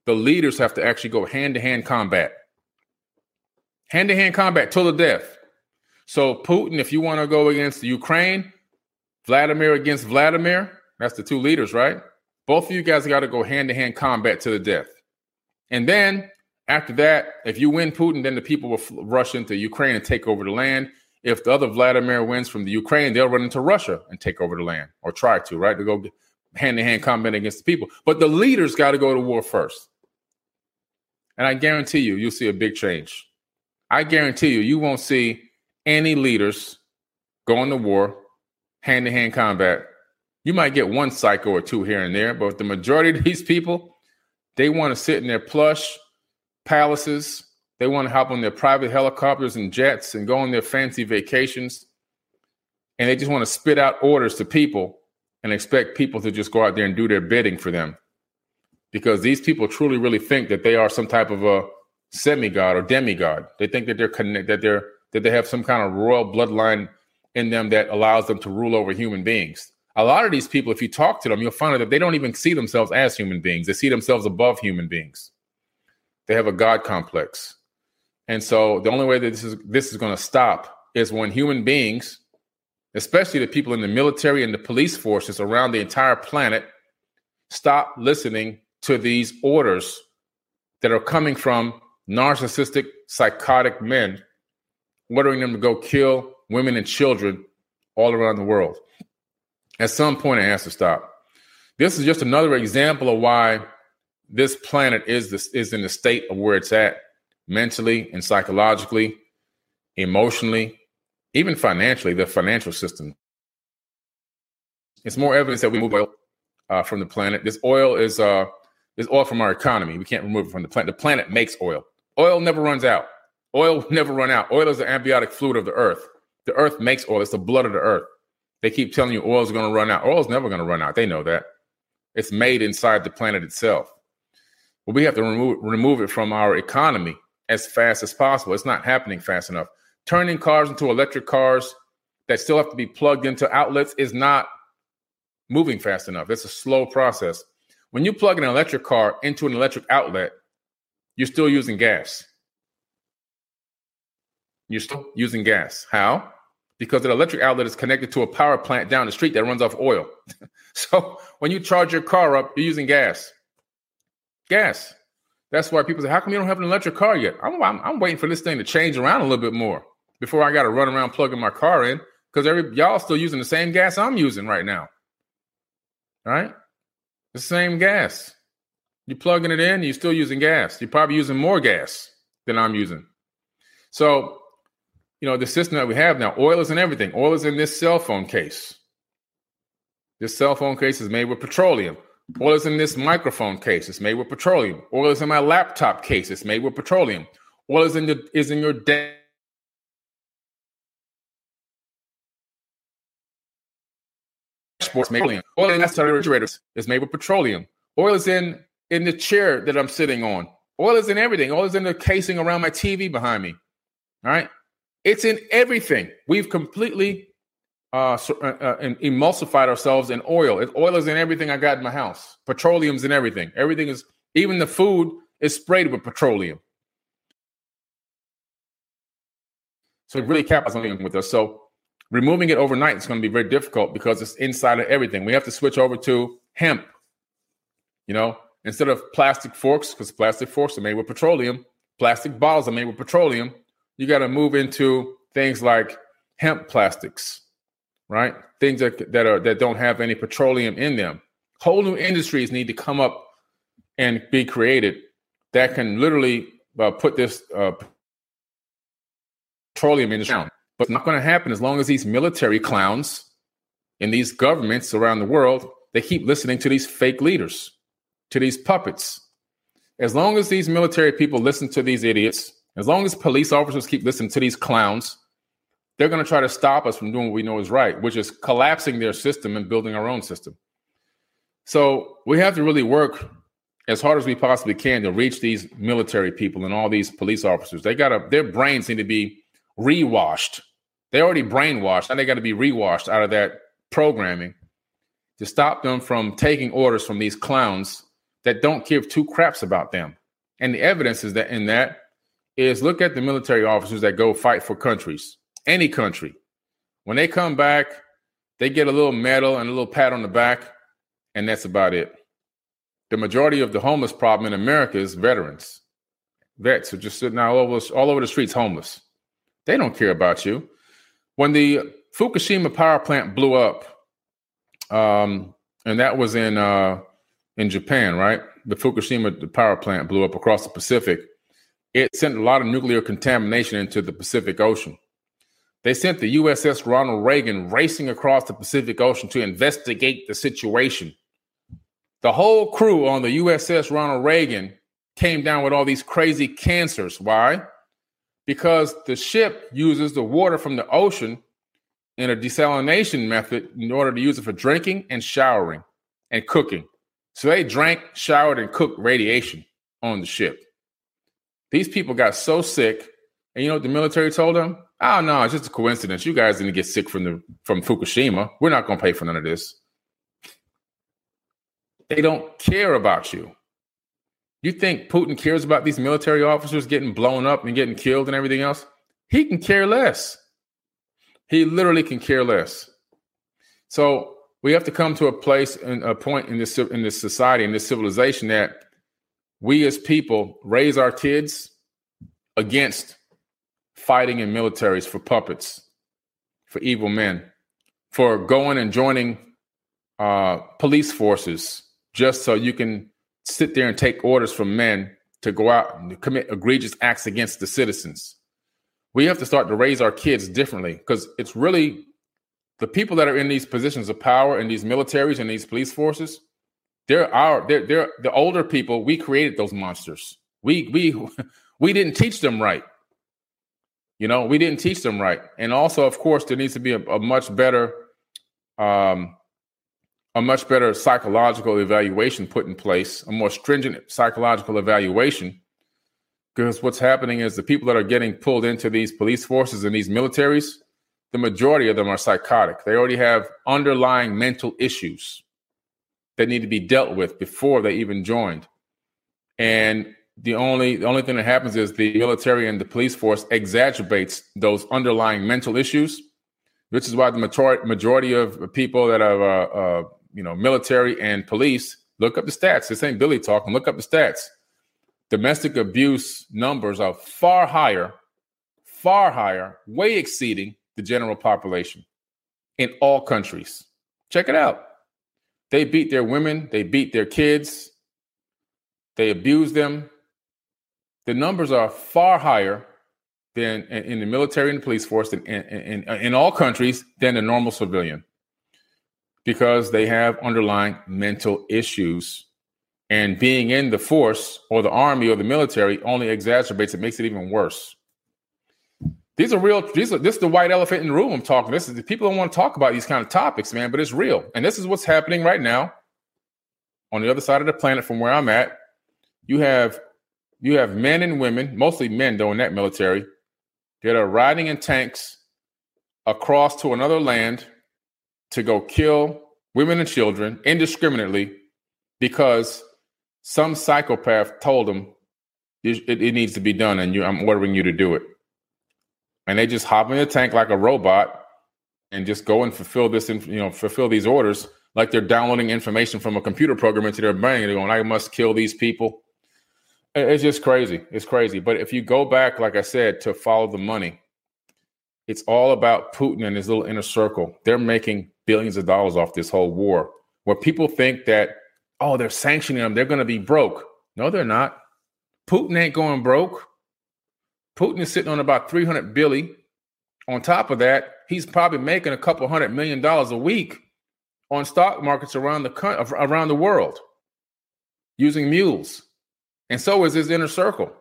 the leaders have to actually go hand to hand combat. Hand to hand combat till the death. So, Putin, if you want to go against Ukraine, Vladimir against Vladimir, that's the two leaders, right? Both of you guys got to go hand to hand combat to the death. And then after that, if you win Putin, then the people will rush into Ukraine and take over the land. If the other Vladimir wins from the Ukraine, they'll run into Russia and take over the land or try to, right? To go hand to hand combat against the people. But the leaders got to go to war first. And I guarantee you, you'll see a big change. I guarantee you, you won't see any leaders going to war, hand to hand combat. You might get one psycho or two here and there, but the majority of these people, they want to sit in their plush palaces. They want to hop on their private helicopters and jets and go on their fancy vacations. And they just want to spit out orders to people and expect people to just go out there and do their bidding for them. Because these people truly, really think that they are some type of a semigod or demigod. They think that they're connect, that they're that they have some kind of royal bloodline in them that allows them to rule over human beings. A lot of these people, if you talk to them, you'll find that they don't even see themselves as human beings. They see themselves above human beings. They have a God complex. And so the only way that this is this is going to stop is when human beings, especially the people in the military and the police forces around the entire planet, stop listening to these orders that are coming from narcissistic, psychotic men ordering them to go kill women and children all around the world. At some point, it has to stop. This is just another example of why this planet is this is in the state of where it's at mentally and psychologically, emotionally, even financially. The financial system. It's more evidence that we move oil uh, from the planet. This oil is uh, is oil from our economy. We can't remove it from the planet. The planet makes oil. Oil never runs out. Oil never run out. Oil is the ambiotic fluid of the earth. The earth makes oil. It's the blood of the earth. They keep telling you oil is going to run out. Oil is never going to run out. They know that. It's made inside the planet itself. But we have to remove, remove it from our economy as fast as possible. It's not happening fast enough. Turning cars into electric cars that still have to be plugged into outlets is not moving fast enough. It's a slow process. When you plug an electric car into an electric outlet, you're still using gas. You're still using gas. How? Because the electric outlet is connected to a power plant down the street that runs off oil. so when you charge your car up, you're using gas. Gas. That's why people say, "How come you don't have an electric car yet?" I'm, I'm, I'm waiting for this thing to change around a little bit more before I got to run around plugging my car in because y'all still using the same gas I'm using right now. All right, the same gas. You're plugging it in, you're still using gas. You're probably using more gas than I'm using. So you know, the system that we have now, oil is in everything. Oil is in this cell phone case. This cell phone case is made with petroleum. Oil is in this microphone case. It's made with petroleum. Oil is in my laptop case. It's made with petroleum. Oil is in the is in your dashboard. Made petroleum. Oil in the refrigerators is made with petroleum. Oil is in in the chair that I'm sitting on. Oil is in everything. Oil is in the casing around my TV behind me. All right. It's in everything. We've completely uh, uh, uh, emulsified ourselves in oil. It, oil is in everything I got in my house. Petroleum's in everything. Everything is, even the food is sprayed with petroleum. So it really capitalizing with us. So removing it overnight is going to be very difficult because it's inside of everything. We have to switch over to hemp. You know, instead of plastic forks, because plastic forks are made with petroleum, plastic bottles are made with petroleum you got to move into things like hemp plastics, right? Things that that are that don't have any petroleum in them. Whole new industries need to come up and be created that can literally uh, put this uh, petroleum in the ground. But it's not going to happen as long as these military clowns in these governments around the world they keep listening to these fake leaders, to these puppets. As long as these military people listen to these idiots, as long as police officers keep listening to these clowns, they're going to try to stop us from doing what we know is right, which is collapsing their system and building our own system. So we have to really work as hard as we possibly can to reach these military people and all these police officers. They got to, their brains need to be rewashed. They're already brainwashed, and they got to be rewashed out of that programming to stop them from taking orders from these clowns that don't give two craps about them. And the evidence is that in that is look at the military officers that go fight for countries, any country. When they come back, they get a little medal and a little pat on the back, and that's about it. The majority of the homeless problem in America is veterans. Vets are just sitting all over, all over the streets homeless. They don't care about you. When the Fukushima power plant blew up, um, and that was in uh, in Japan, right? The Fukushima power plant blew up across the Pacific it sent a lot of nuclear contamination into the Pacific Ocean. They sent the USS Ronald Reagan racing across the Pacific Ocean to investigate the situation. The whole crew on the USS Ronald Reagan came down with all these crazy cancers. Why? Because the ship uses the water from the ocean in a desalination method in order to use it for drinking and showering and cooking. So they drank, showered, and cooked radiation on the ship. These people got so sick, and you know what the military told them? Oh no, it's just a coincidence. You guys didn't get sick from the from Fukushima. We're not gonna pay for none of this. They don't care about you. You think Putin cares about these military officers getting blown up and getting killed and everything else? He can care less. He literally can care less. So we have to come to a place and a point in this in this society in this civilization that we as people raise our kids against fighting in militaries for puppets, for evil men, for going and joining uh, police forces just so you can sit there and take orders from men to go out and commit egregious acts against the citizens. We have to start to raise our kids differently because it's really the people that are in these positions of power in these militaries and these police forces they're our they're they're the older people. We created those monsters. We we we didn't teach them right. You know, we didn't teach them right. And also, of course, there needs to be a, a much better um a much better psychological evaluation put in place, a more stringent psychological evaluation. Because what's happening is the people that are getting pulled into these police forces and these militaries, the majority of them are psychotic. They already have underlying mental issues that need to be dealt with before they even joined. And the only the only thing that happens is the military and the police force exacerbates those underlying mental issues, which is why the majority majority of people that are uh, uh, you know military and police look up the stats. This ain't Billy talking. Look up the stats. Domestic abuse numbers are far higher, far higher, way exceeding the general population in all countries. Check it out. They beat their women, they beat their kids, they abuse them. The numbers are far higher than in the military and the police force in, in, in, in all countries than the normal civilian because they have underlying mental issues. And being in the force or the army or the military only exacerbates it, makes it even worse. These are real. These are this is the white elephant in the room. I'm talking. This is the people don't want to talk about these kind of topics, man. But it's real, and this is what's happening right now on the other side of the planet from where I'm at. You have you have men and women, mostly men though in that military, that are riding in tanks across to another land to go kill women and children indiscriminately because some psychopath told them it, it needs to be done, and you, I'm ordering you to do it and they just hop in the tank like a robot and just go and fulfill this, you know, fulfill these orders like they're downloading information from a computer program into their brain. And they're going, I must kill these people. It's just crazy. It's crazy. But if you go back, like I said, to follow the money, it's all about Putin and his little inner circle. They're making billions of dollars off this whole war. Where people think that, oh, they're sanctioning them, they're going to be broke. No, they're not. Putin ain't going broke. Putin is sitting on about 300 billion. On top of that, he's probably making a couple hundred million dollars a week on stock markets around the around the world using mules. And so is his inner circle.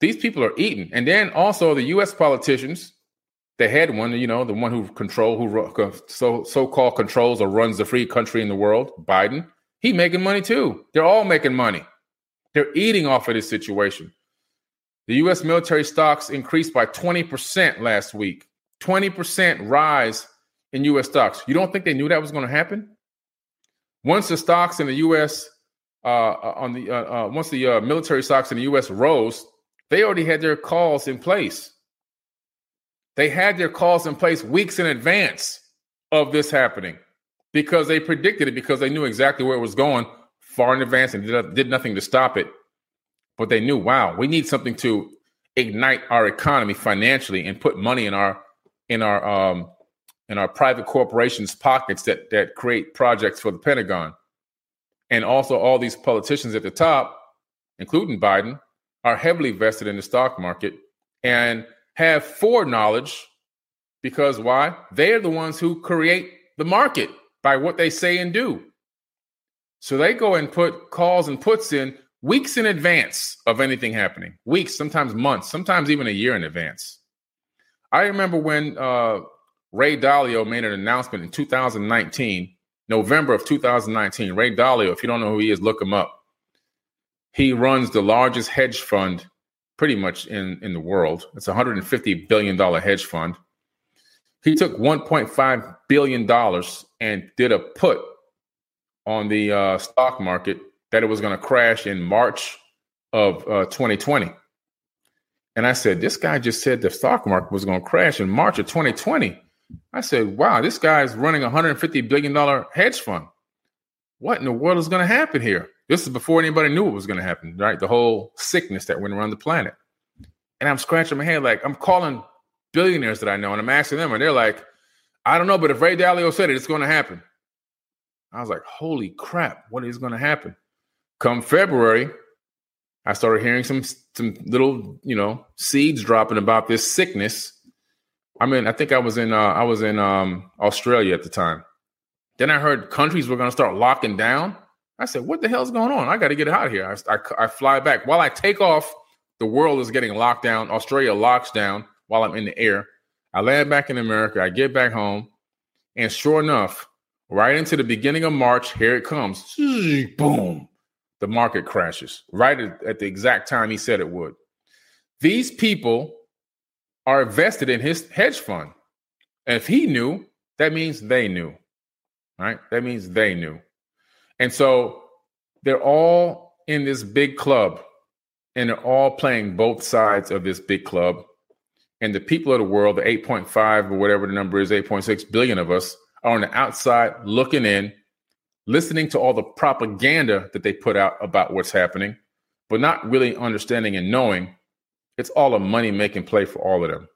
These people are eating. And then also the US politicians, the head one, you know, the one who control who so so-called controls or runs the free country in the world, Biden, he making money too. They're all making money. They're eating off of this situation. The U.S. military stocks increased by 20% last week. 20% rise in U.S. stocks. You don't think they knew that was going to happen? Once the stocks in the U.S. Uh, uh, on the uh, uh, once the uh, military stocks in the U.S. rose, they already had their calls in place. They had their calls in place weeks in advance of this happening because they predicted it because they knew exactly where it was going far in advance and did, did nothing to stop it but they knew, wow, we need something to ignite our economy financially and put money in our in our um in our private corporations pockets that that create projects for the Pentagon. And also all these politicians at the top, including Biden, are heavily vested in the stock market and have foreknowledge because why? They are the ones who create the market by what they say and do. So they go and put calls and puts in weeks in advance of anything happening, weeks, sometimes months, sometimes even a year in advance. I remember when uh, Ray Dalio made an announcement in 2019, November of 2019. Ray Dalio, if you don't know who he is, look him up. He runs the largest hedge fund pretty much in, in the world. It's a $150 billion hedge fund. He took $1.5 billion and did a put on the uh, stock market that it was going to crash in March of uh, 2020. And I said, This guy just said the stock market was going to crash in March of 2020. I said, Wow, this guy's running a $150 billion hedge fund. What in the world is going to happen here? This is before anybody knew what was going to happen, right? The whole sickness that went around the planet. And I'm scratching my head like I'm calling billionaires that I know and I'm asking them, and they're like, I don't know, but if Ray Dalio said it, it's going to happen. I was like, holy crap, what is going to happen? Come February, I started hearing some some little, you know, seeds dropping about this sickness. I mean, I think I was in uh, I was in um, Australia at the time. Then I heard countries were going to start locking down. I said, "What the hell's going on? I got to get out of here." I, I, I fly back while I take off. The world is getting locked down. Australia locks down while I'm in the air. I land back in America. I get back home, and sure enough, right into the beginning of March, here it comes. Boom. The market crashes right at the exact time he said it would. These people are invested in his hedge fund. If he knew, that means they knew. Right? That means they knew. And so they're all in this big club and they're all playing both sides of this big club. And the people of the world, the 8.5 or whatever the number is, 8.6 billion of us, are on the outside looking in, listening to all the propaganda that they put out about what's happening, but not really understanding and knowing it's all a money making play for all of them.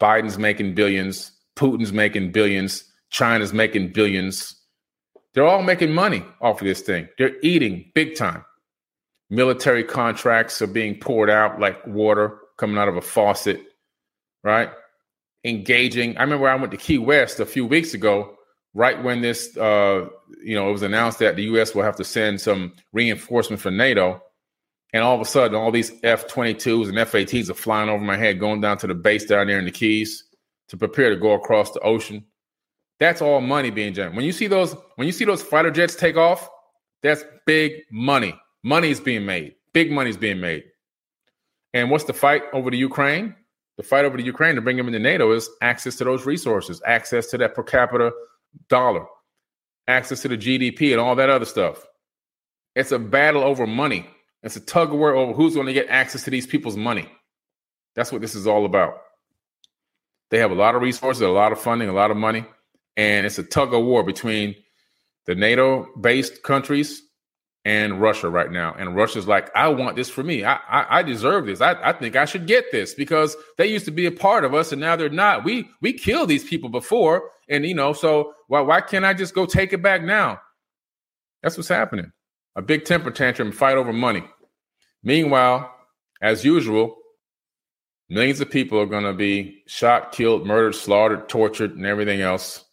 Biden's making billions, Putin's making billions, China's making billions. They're all making money off of this thing. They're eating big time. Military contracts are being poured out like water coming out of a faucet, right? engaging. I remember I went to Key West a few weeks ago, right when this, uh, you know, it was announced that the U.S. will have to send some reinforcements for NATO. And all of a sudden, all these F 22s and F 18s are flying over my head, going down to the base down there in the Keys to prepare to go across the ocean. That's all money being generated. When you see those, when you see those fighter jets take off, that's big money. Money is being made. Big money is being made. And what's the fight over the Ukraine? The fight over the Ukraine to bring them into NATO is access to those resources, access to that per capita dollar, access to the GDP and all that other stuff. It's a battle over money. It's a tug of war over who's going to get access to these people's money. That's what this is all about. They have a lot of resources, a lot of funding, a lot of money, and it's a tug of war between the NATO based countries and Russia right now. And Russia's like, I want this for me. I I, I deserve this. I, I think I should get this because they used to be a part of us and now they're not. We we killed these people before. And you know, so why why can't I just go take it back now? That's what's happening. A big temper tantrum, fight over money. Meanwhile, as usual, millions of people are going to be shot, killed, murdered, slaughtered, tortured, and everything else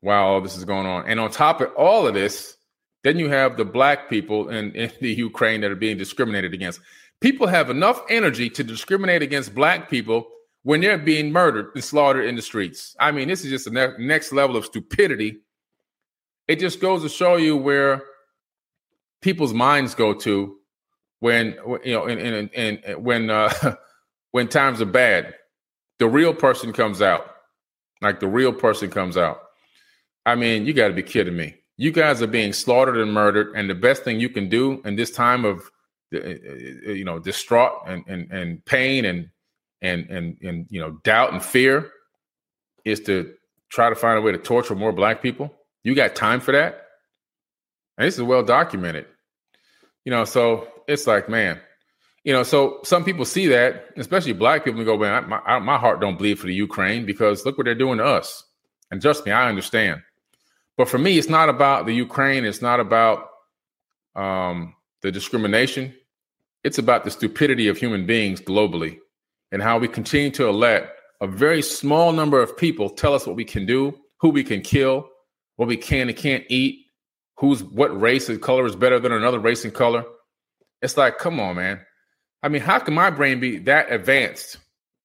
while all this is going on. And on top of all of this, then you have the black people in, in the Ukraine that are being discriminated against. People have enough energy to discriminate against black people when they're being murdered and slaughtered in the streets. I mean, this is just the ne- next level of stupidity. It just goes to show you where people's minds go to when you know, and and, and when uh, when times are bad. The real person comes out, like the real person comes out. I mean, you got to be kidding me. You guys are being slaughtered and murdered and the best thing you can do in this time of uh, uh, you know distraught and and, and pain and and and and you know doubt and fear is to try to find a way to torture more black people. You got time for that? And this is well documented. You know so it's like man you know so some people see that especially black people and go man my, my heart don't bleed for the ukraine because look what they're doing to us. And trust me i understand but for me, it's not about the Ukraine. It's not about um, the discrimination. It's about the stupidity of human beings globally and how we continue to let a very small number of people tell us what we can do, who we can kill, what we can and can't eat, who's what race and color is better than another race and color. It's like, come on, man. I mean, how can my brain be that advanced?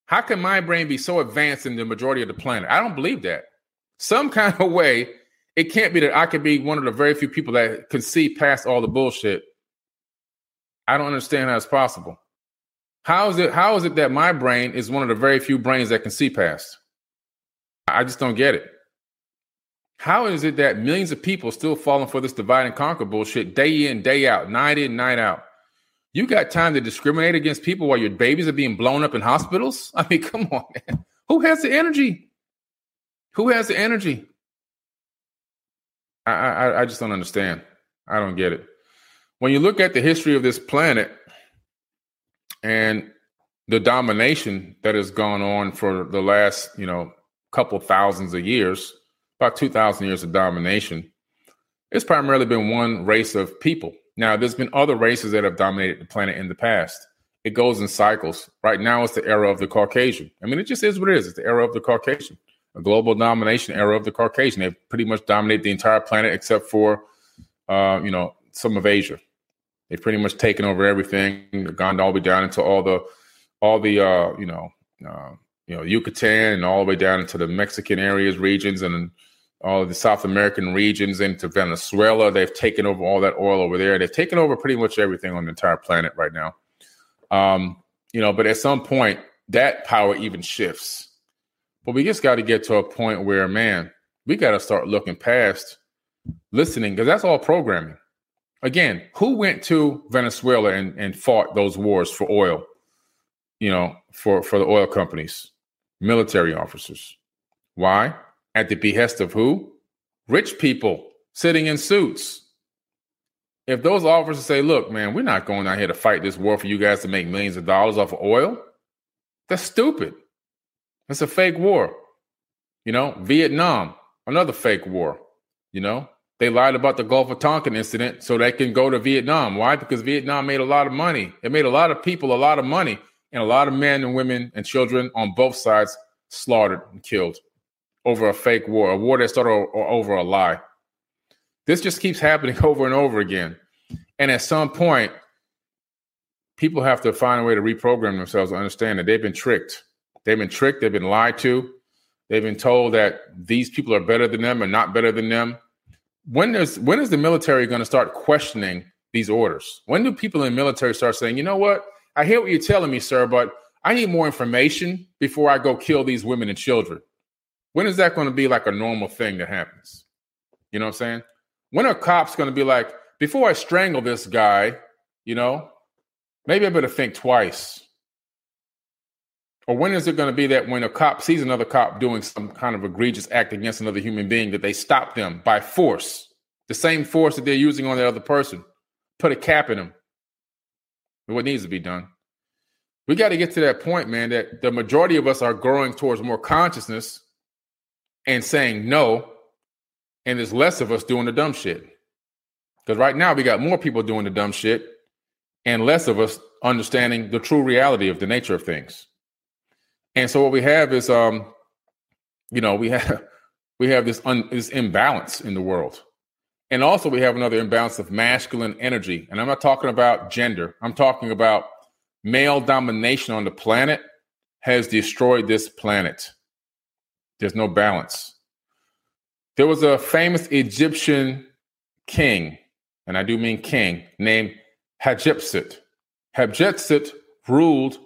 How can my brain be so advanced in the majority of the planet? I don't believe that. Some kind of way, it can't be that I could be one of the very few people that can see past all the bullshit. I don't understand how it's possible. How is it? How is it that my brain is one of the very few brains that can see past? I just don't get it. How is it that millions of people still falling for this divide and conquer bullshit day in, day out, night in, night out? You got time to discriminate against people while your babies are being blown up in hospitals? I mean, come on, man. Who has the energy? Who has the energy? I, I, I just don't understand. I don't get it. When you look at the history of this planet and the domination that has gone on for the last, you know, couple thousands of years, about 2,000 years of domination, it's primarily been one race of people. Now, there's been other races that have dominated the planet in the past. It goes in cycles. Right now, it's the era of the Caucasian. I mean, it just is what it is. It's the era of the Caucasian, a global domination era of the Caucasian. They've pretty much dominated the entire planet except for, uh, you know, some of Asia. They've pretty much taken over everything. They've gone all the way down into all the, all the, uh, you know, uh, you know, Yucatan and all the way down into the Mexican areas, regions, and all the South American regions into Venezuela. They've taken over all that oil over there. They've taken over pretty much everything on the entire planet right now. Um, you know, but at some point, that power even shifts. But we just got to get to a point where, man, we got to start looking past listening because that's all programming. Again, who went to Venezuela and, and fought those wars for oil? You know, for, for the oil companies, military officers. Why? At the behest of who? Rich people sitting in suits. If those officers say, look, man, we're not going out here to fight this war for you guys to make millions of dollars off of oil, that's stupid. It's a fake war. You know, Vietnam, another fake war. You know, they lied about the Gulf of Tonkin incident so they can go to Vietnam. Why? Because Vietnam made a lot of money. It made a lot of people a lot of money, and a lot of men and women and children on both sides slaughtered and killed over a fake war, a war that started over a lie. This just keeps happening over and over again. And at some point, people have to find a way to reprogram themselves to understand that they've been tricked. They've been tricked, they've been lied to, they've been told that these people are better than them or not better than them. When is when is the military going to start questioning these orders? When do people in the military start saying, you know what? I hear what you're telling me, sir, but I need more information before I go kill these women and children. When is that going to be like a normal thing that happens? You know what I'm saying? When are cops going to be like, before I strangle this guy, you know, maybe I better think twice. Or when is it going to be that when a cop sees another cop doing some kind of egregious act against another human being, that they stop them by force, the same force that they're using on the other person, put a cap in them? What needs to be done? We got to get to that point, man, that the majority of us are growing towards more consciousness and saying no, and there's less of us doing the dumb shit. Because right now we got more people doing the dumb shit and less of us understanding the true reality of the nature of things. And so what we have is um, you know, we have we have this un, this imbalance in the world. And also we have another imbalance of masculine energy. And I'm not talking about gender. I'm talking about male domination on the planet has destroyed this planet. There's no balance. There was a famous Egyptian king, and I do mean king, named Hatshepsut. Hatshepsut ruled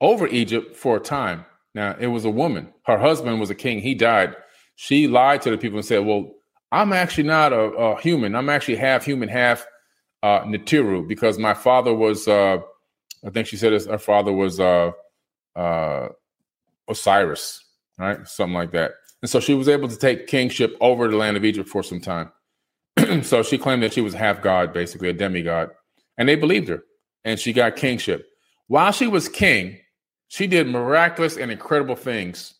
over Egypt for a time. Now, it was a woman. Her husband was a king. He died. She lied to the people and said, Well, I'm actually not a, a human. I'm actually half human, half uh, because my father was, uh, I think she said his, her father was uh, uh, Osiris right? Something like that. And so she was able to take kingship over the land of Egypt for some time. so she claimed that she was half god, basically a demigod, and they believed her. And she got kingship. While she was king, she did miraculous and incredible things.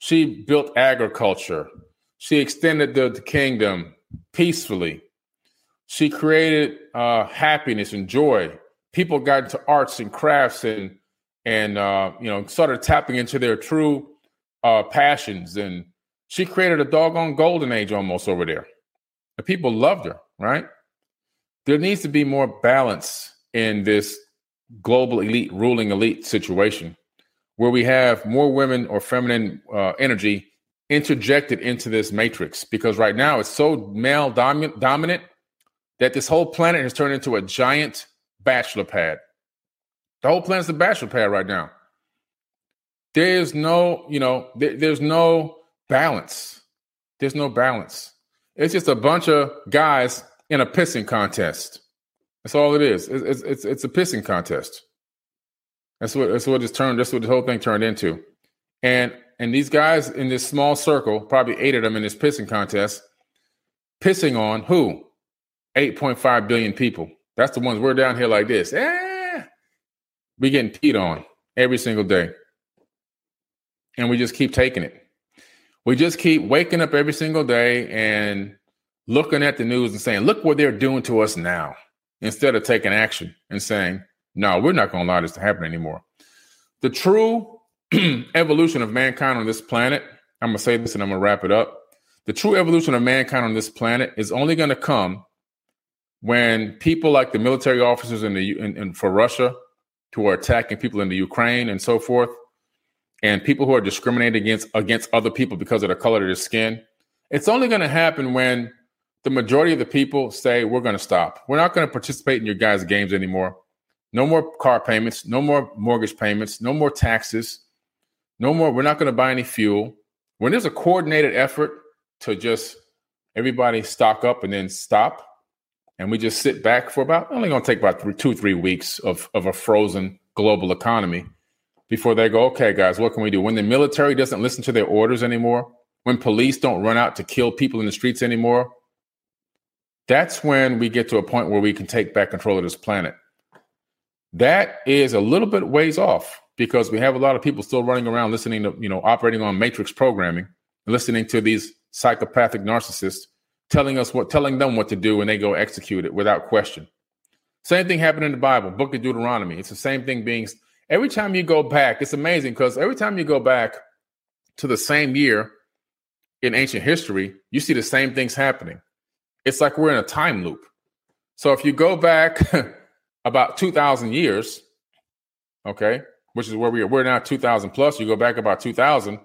She built agriculture. She extended the, the kingdom peacefully. She created uh, happiness and joy people got into arts and crafts and and uh, you know started tapping into their true uh, passions. And she created a doggone golden age almost over there. The people loved her, right? There needs to be more balance in this global elite ruling elite situation where we have more women or feminine uh, energy interjected into this matrix because right now it's so male dominant, dominant that this whole planet has turned into a giant bachelor pad. The whole planet's a bachelor pad right now. There's no, you know, there, there's no balance. There's no balance. It's just a bunch of guys in a pissing contest. That's all it is. It's, it's, it's, a pissing contest. That's what that's what it's turned. That's what the whole thing turned into. And and these guys in this small circle, probably eight of them in this pissing contest, pissing on who? 8.5 billion people. That's the ones we're down here like this. Eh, we getting peed on every single day. And we just keep taking it. We just keep waking up every single day and looking at the news and saying, look what they're doing to us now, instead of taking action and saying, no, we're not going to allow this to happen anymore. The true evolution of mankind on this planet, I'm going to say this and I'm going to wrap it up. The true evolution of mankind on this planet is only going to come when people like the military officers in the in, in, for Russia who are attacking people in the Ukraine and so forth, and people who are discriminating against against other people because of the color of their skin, it's only going to happen when the majority of the people say we're going to stop. We're not going to participate in your guys' games anymore. No more car payments, no more mortgage payments, no more taxes, no more. We're not going to buy any fuel. When there's a coordinated effort to just everybody stock up and then stop, and we just sit back for about only going to take about three, two three weeks of of a frozen global economy before they go okay guys what can we do when the military doesn't listen to their orders anymore when police don't run out to kill people in the streets anymore that's when we get to a point where we can take back control of this planet that is a little bit ways off because we have a lot of people still running around listening to you know operating on matrix programming listening to these psychopathic narcissists telling us what telling them what to do and they go execute it without question. Same thing happened in the Bible, book of Deuteronomy. It's the same thing being every time you go back, it's amazing because every time you go back to the same year in ancient history, you see the same things happening. It's like we're in a time loop. So if you go back about 2000 years, okay, which is where we are, we're now 2000 plus, you go back about 2000,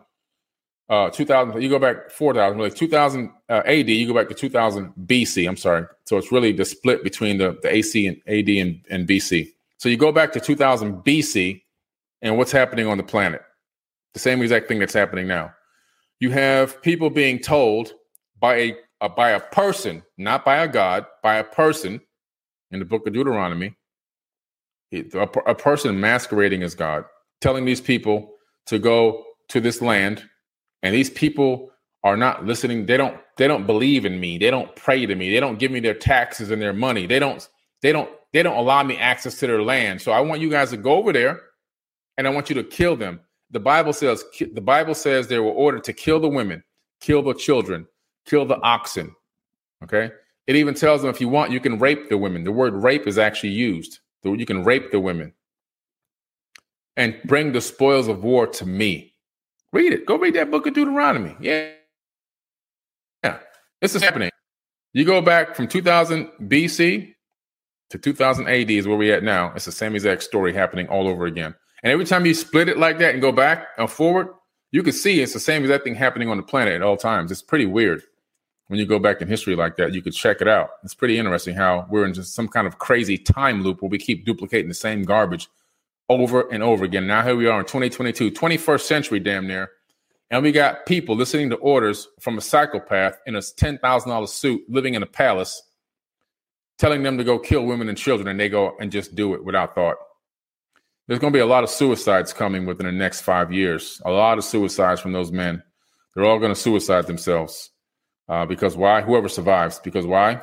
uh 2000 you go back 4000 like 2000 uh, AD you go back to 2000 BC I'm sorry. So it's really the split between the the AC and AD and, and BC so you go back to 2000 BC and what's happening on the planet. The same exact thing that's happening now. You have people being told by a, a by a person not by a god by a person in the book of Deuteronomy. A, a person masquerading as God telling these people to go to this land and these people are not listening. They don't they don't believe in me. They don't pray to me. They don't give me their taxes and their money. They don't they don't they don't allow me access to their land. So i want you guys to go over there and i want you to kill them. The bible says the bible says they were ordered to kill the women kill the children kill the oxen okay it even tells them if you want you can rape the women the word rape is actually used you can rape the women and bring the spoils of war to me Read it. Go read that book of Deuteronomy. Yeah. Yeah. This is happening. You go back from 2000 BC to 2000 AD is where we're at now. It's the same exact story happening all over again. And every time you split it like that and go back and forward, you can see it's the same exact thing happening on the planet at all times. It's pretty weird when you go back in history like that. You could check it out. It's pretty interesting how we're in just some kind of crazy time loop where we keep duplicating the same garbage over and over again. Now here we are in 2022, 21st century, damn near. And we got people listening to orders from a psychopath in a $10,000 suit living in a palace, telling them to go kill women and children, and they go and just do it without thought. There's going to be a lot of suicides coming within the next five years. A lot of suicides from those men. They're all going to suicide themselves. Uh, because why? Whoever survives. Because why?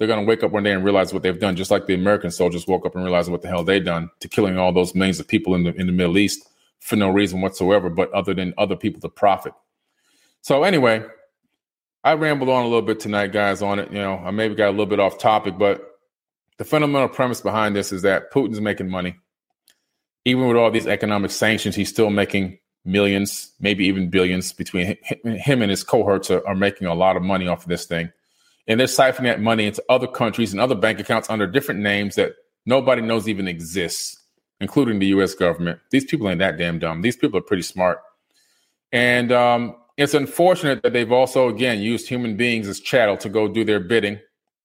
they're going to wake up one day and realize what they've done, just like the American soldiers woke up and realized what the hell they done to killing all those millions of people in the in the Middle East for no reason whatsoever, but other than other people to profit. So anyway, I rambled on a little bit tonight, guys, on it. You know, I maybe got a little bit off topic, but the fundamental premise behind this is that Putin's making money. Even with all these economic sanctions, he's still making millions, maybe even billions between him and his cohorts are, are making a lot of money off of this thing. And they're siphoning that money into other countries and other bank accounts under different names that nobody knows even exists, including the US government. These people ain't that damn dumb. These people are pretty smart. And um, it's unfortunate that they've also, again, used human beings as chattel to go do their bidding,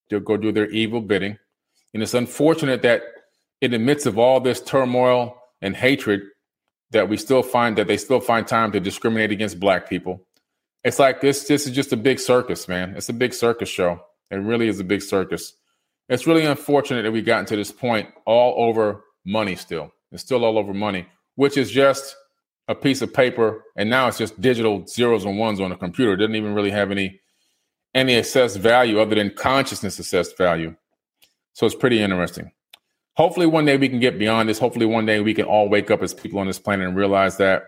to go do their evil bidding. And it's unfortunate that in the midst of all this turmoil and hatred, that we still find that they still find time to discriminate against black people. It's like this this is just a big circus, man. It's a big circus show. It really is a big circus. It's really unfortunate that we've gotten to this point all over money still. It's still all over money, which is just a piece of paper, and now it's just digital zeros and ones on a computer. It doesn't even really have any any assessed value other than consciousness assessed value. So it's pretty interesting. Hopefully, one day we can get beyond this. Hopefully, one day we can all wake up as people on this planet and realize that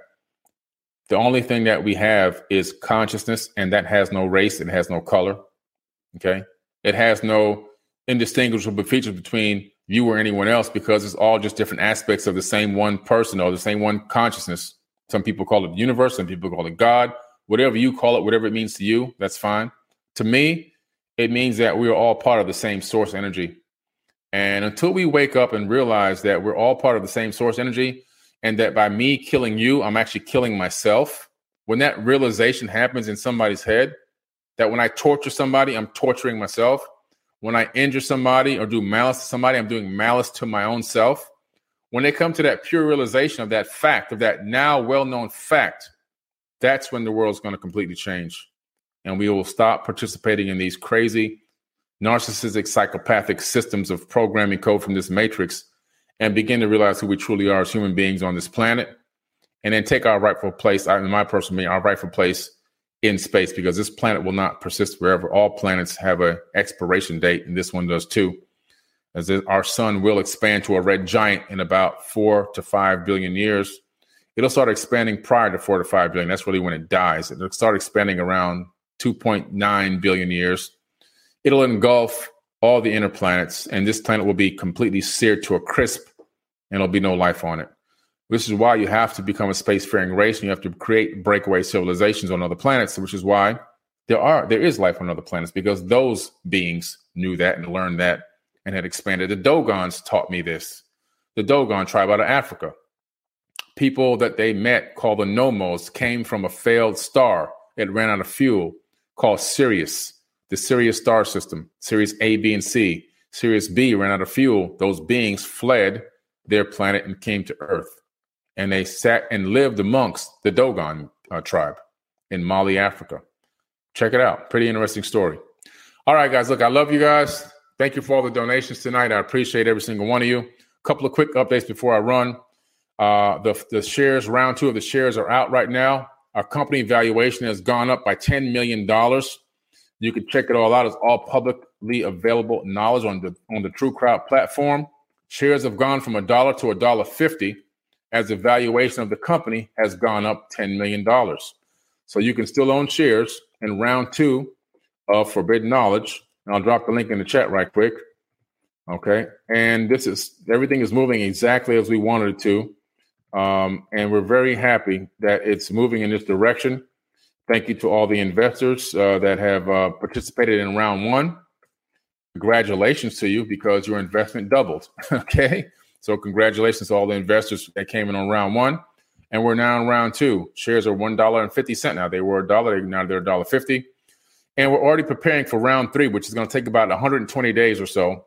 the only thing that we have is consciousness, and that has no race, it has no color. Okay. It has no indistinguishable features between you or anyone else because it's all just different aspects of the same one person or the same one consciousness. Some people call it the universe, some people call it God, whatever you call it, whatever it means to you, that's fine. To me, it means that we are all part of the same source energy. And until we wake up and realize that we're all part of the same source energy and that by me killing you, I'm actually killing myself, when that realization happens in somebody's head, that when I torture somebody, I'm torturing myself. When I injure somebody or do malice to somebody, I'm doing malice to my own self. When they come to that pure realization of that fact, of that now well known fact, that's when the world's going to completely change. And we will stop participating in these crazy, narcissistic, psychopathic systems of programming code from this matrix and begin to realize who we truly are as human beings on this planet. And then take our rightful place, in my personal opinion, our rightful place in space because this planet will not persist forever. All planets have an expiration date, and this one does too. As our sun will expand to a red giant in about four to five billion years. It'll start expanding prior to four to five billion. That's really when it dies. It'll start expanding around 2.9 billion years. It'll engulf all the inner planets, and this planet will be completely seared to a crisp, and there'll be no life on it. This is why you have to become a spacefaring race, and you have to create breakaway civilizations on other planets. Which is why there are there is life on other planets because those beings knew that and learned that and had expanded. The Dogons taught me this. The Dogon tribe out of Africa. People that they met called the Nommos came from a failed star. It ran out of fuel called Sirius, the Sirius star system, Sirius A, B, and C. Sirius B ran out of fuel. Those beings fled their planet and came to Earth and they sat and lived amongst the Dogon uh, tribe in Mali, Africa. Check it out. Pretty interesting story. All right, guys. Look, I love you guys. Thank you for all the donations tonight. I appreciate every single one of you. A couple of quick updates before I run. Uh, the, the shares, round two of the shares are out right now. Our company valuation has gone up by $10 million. You can check it all out. It's all publicly available knowledge on the on the True Crowd platform. Shares have gone from a dollar to a dollar fifty as the valuation of the company has gone up $10 million. So you can still own shares in round two of Forbidden Knowledge. And I'll drop the link in the chat right quick. Okay. And this is everything is moving exactly as we wanted it to. Um, and we're very happy that it's moving in this direction. Thank you to all the investors uh, that have uh, participated in round one. Congratulations to you because your investment doubled. okay. So congratulations to all the investors that came in on round one. And we're now in round two. Shares are one dollar and fifty cent now. They were a dollar, now they're a dollar fifty. And we're already preparing for round three, which is going to take about 120 days or so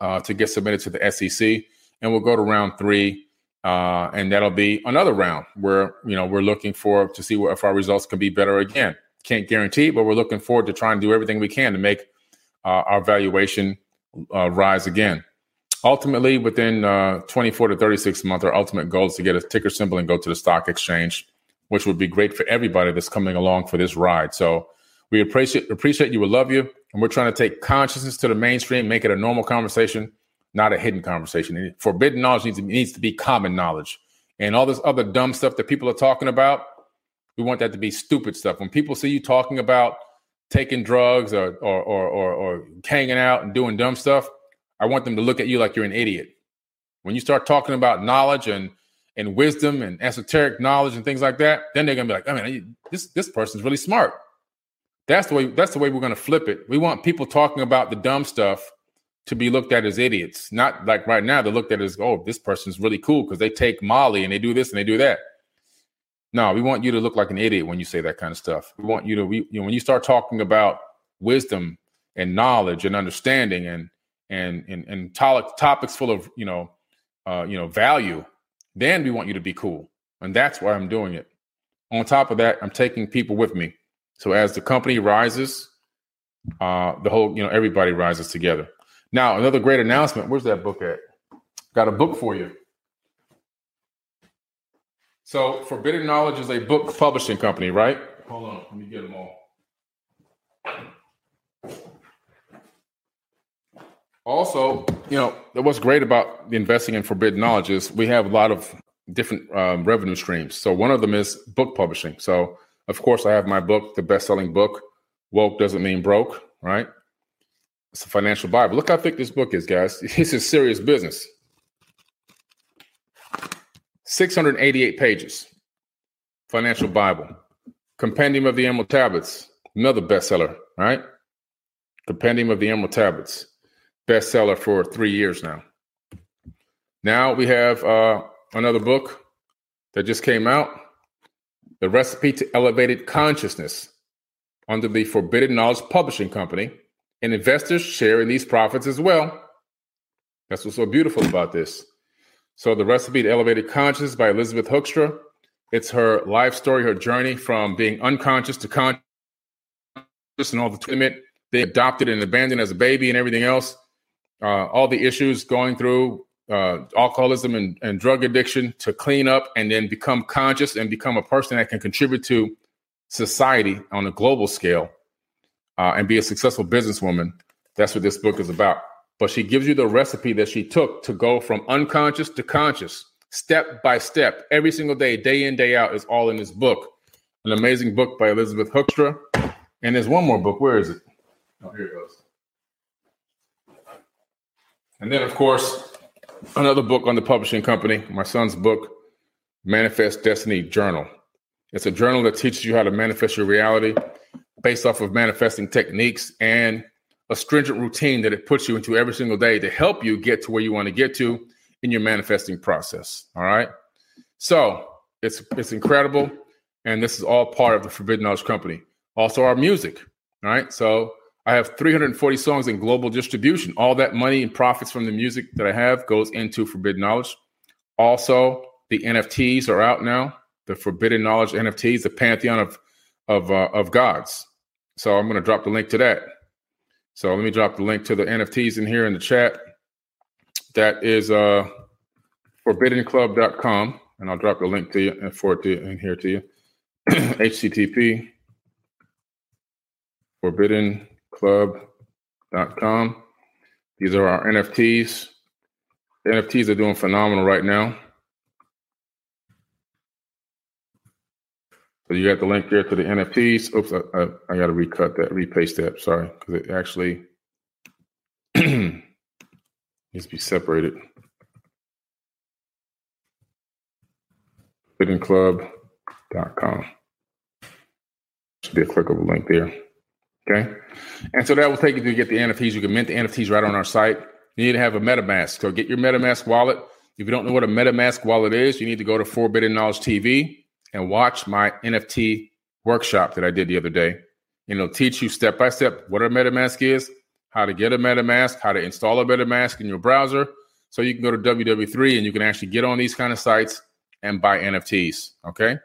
uh, to get submitted to the SEC. And we'll go to round three, uh, and that'll be another round where you know we're looking for to see if our results can be better again. Can't guarantee, but we're looking forward to trying to do everything we can to make uh, our valuation uh, rise again ultimately within uh, 24 to 36 months our ultimate goal is to get a ticker symbol and go to the stock exchange which would be great for everybody that's coming along for this ride so we appreciate appreciate you we love you and we're trying to take consciousness to the mainstream make it a normal conversation not a hidden conversation And forbidden knowledge needs to, needs to be common knowledge and all this other dumb stuff that people are talking about we want that to be stupid stuff when people see you talking about taking drugs or or or, or, or hanging out and doing dumb stuff I want them to look at you like you're an idiot. When you start talking about knowledge and and wisdom and esoteric knowledge and things like that, then they're gonna be like, oh, I mean, this this person's really smart. That's the way. That's the way we're gonna flip it. We want people talking about the dumb stuff to be looked at as idiots, not like right now they're looked at as, oh, this person's really cool because they take Molly and they do this and they do that. No, we want you to look like an idiot when you say that kind of stuff. We want you to, we, you know, when you start talking about wisdom and knowledge and understanding and and and and to- topics full of you know, uh, you know, value, then we want you to be cool, and that's why I'm doing it. On top of that, I'm taking people with me. So as the company rises, uh, the whole, you know, everybody rises together. Now, another great announcement. Where's that book at? Got a book for you. So, Forbidden Knowledge is a book publishing company, right? Hold on, let me get them all. Also, you know, what's great about investing in Forbidden Knowledge is we have a lot of different um, revenue streams. So, one of them is book publishing. So, of course, I have my book, the best selling book, Woke Doesn't Mean Broke, right? It's a financial Bible. Look how thick this book is, guys. This is serious business. 688 pages. Financial Bible. Compendium of the Emerald Tablets, another bestseller, right? Compendium of the Emerald Tablets, bestseller for three years now. Now we have uh, another book that just came out The Recipe to Elevated Consciousness under the Forbidden Knowledge Publishing Company, and investors share in these profits as well. That's what's so beautiful about this. So, The Recipe to Elevated Consciousness by Elizabeth Hoekstra. It's her life story, her journey from being unconscious to conscious and all the treatment, being adopted and abandoned as a baby and everything else, uh, all the issues going through uh, alcoholism and, and drug addiction to clean up and then become conscious and become a person that can contribute to society on a global scale uh, and be a successful businesswoman. That's what this book is about but she gives you the recipe that she took to go from unconscious to conscious, step by step, every single day, day in, day out, is all in this book. An amazing book by Elizabeth Hoekstra. And there's one more book. Where is it? Oh, here it goes. And then, of course, another book on the publishing company, my son's book, Manifest Destiny Journal. It's a journal that teaches you how to manifest your reality based off of manifesting techniques and a stringent routine that it puts you into every single day to help you get to where you want to get to in your manifesting process. All right. So it's it's incredible. And this is all part of the Forbidden Knowledge Company. Also, our music. All right. So I have 340 songs in global distribution. All that money and profits from the music that I have goes into Forbidden Knowledge. Also, the NFTs are out now. The Forbidden Knowledge NFTs, the pantheon of of uh, of gods. So I'm going to drop the link to that. So let me drop the link to the NFTs in here in the chat. That is uh, forbiddenclub.com. And I'll drop the link to you uh, for it to, in here to you. HTTP forbiddenclub.com. These are our NFTs. The NFTs are doing phenomenal right now. So you got the link there to the NFTs. Oops, I, I, I got to recut that, repaste that. Sorry, because it actually needs to be separated. ForbiddenClub.com. Should be a clickable link there. Okay. And so that will take you to get the NFTs. You can mint the NFTs right on our site. You need to have a MetaMask. So get your MetaMask wallet. If you don't know what a MetaMask wallet is, you need to go to Forbidden Knowledge TV and watch my NFT workshop that I did the other day. And it'll teach you step by step what a MetaMask is, how to get a MetaMask, how to install a MetaMask in your browser. So you can go to WW3 and you can actually get on these kind of sites and buy NFTs. Okay.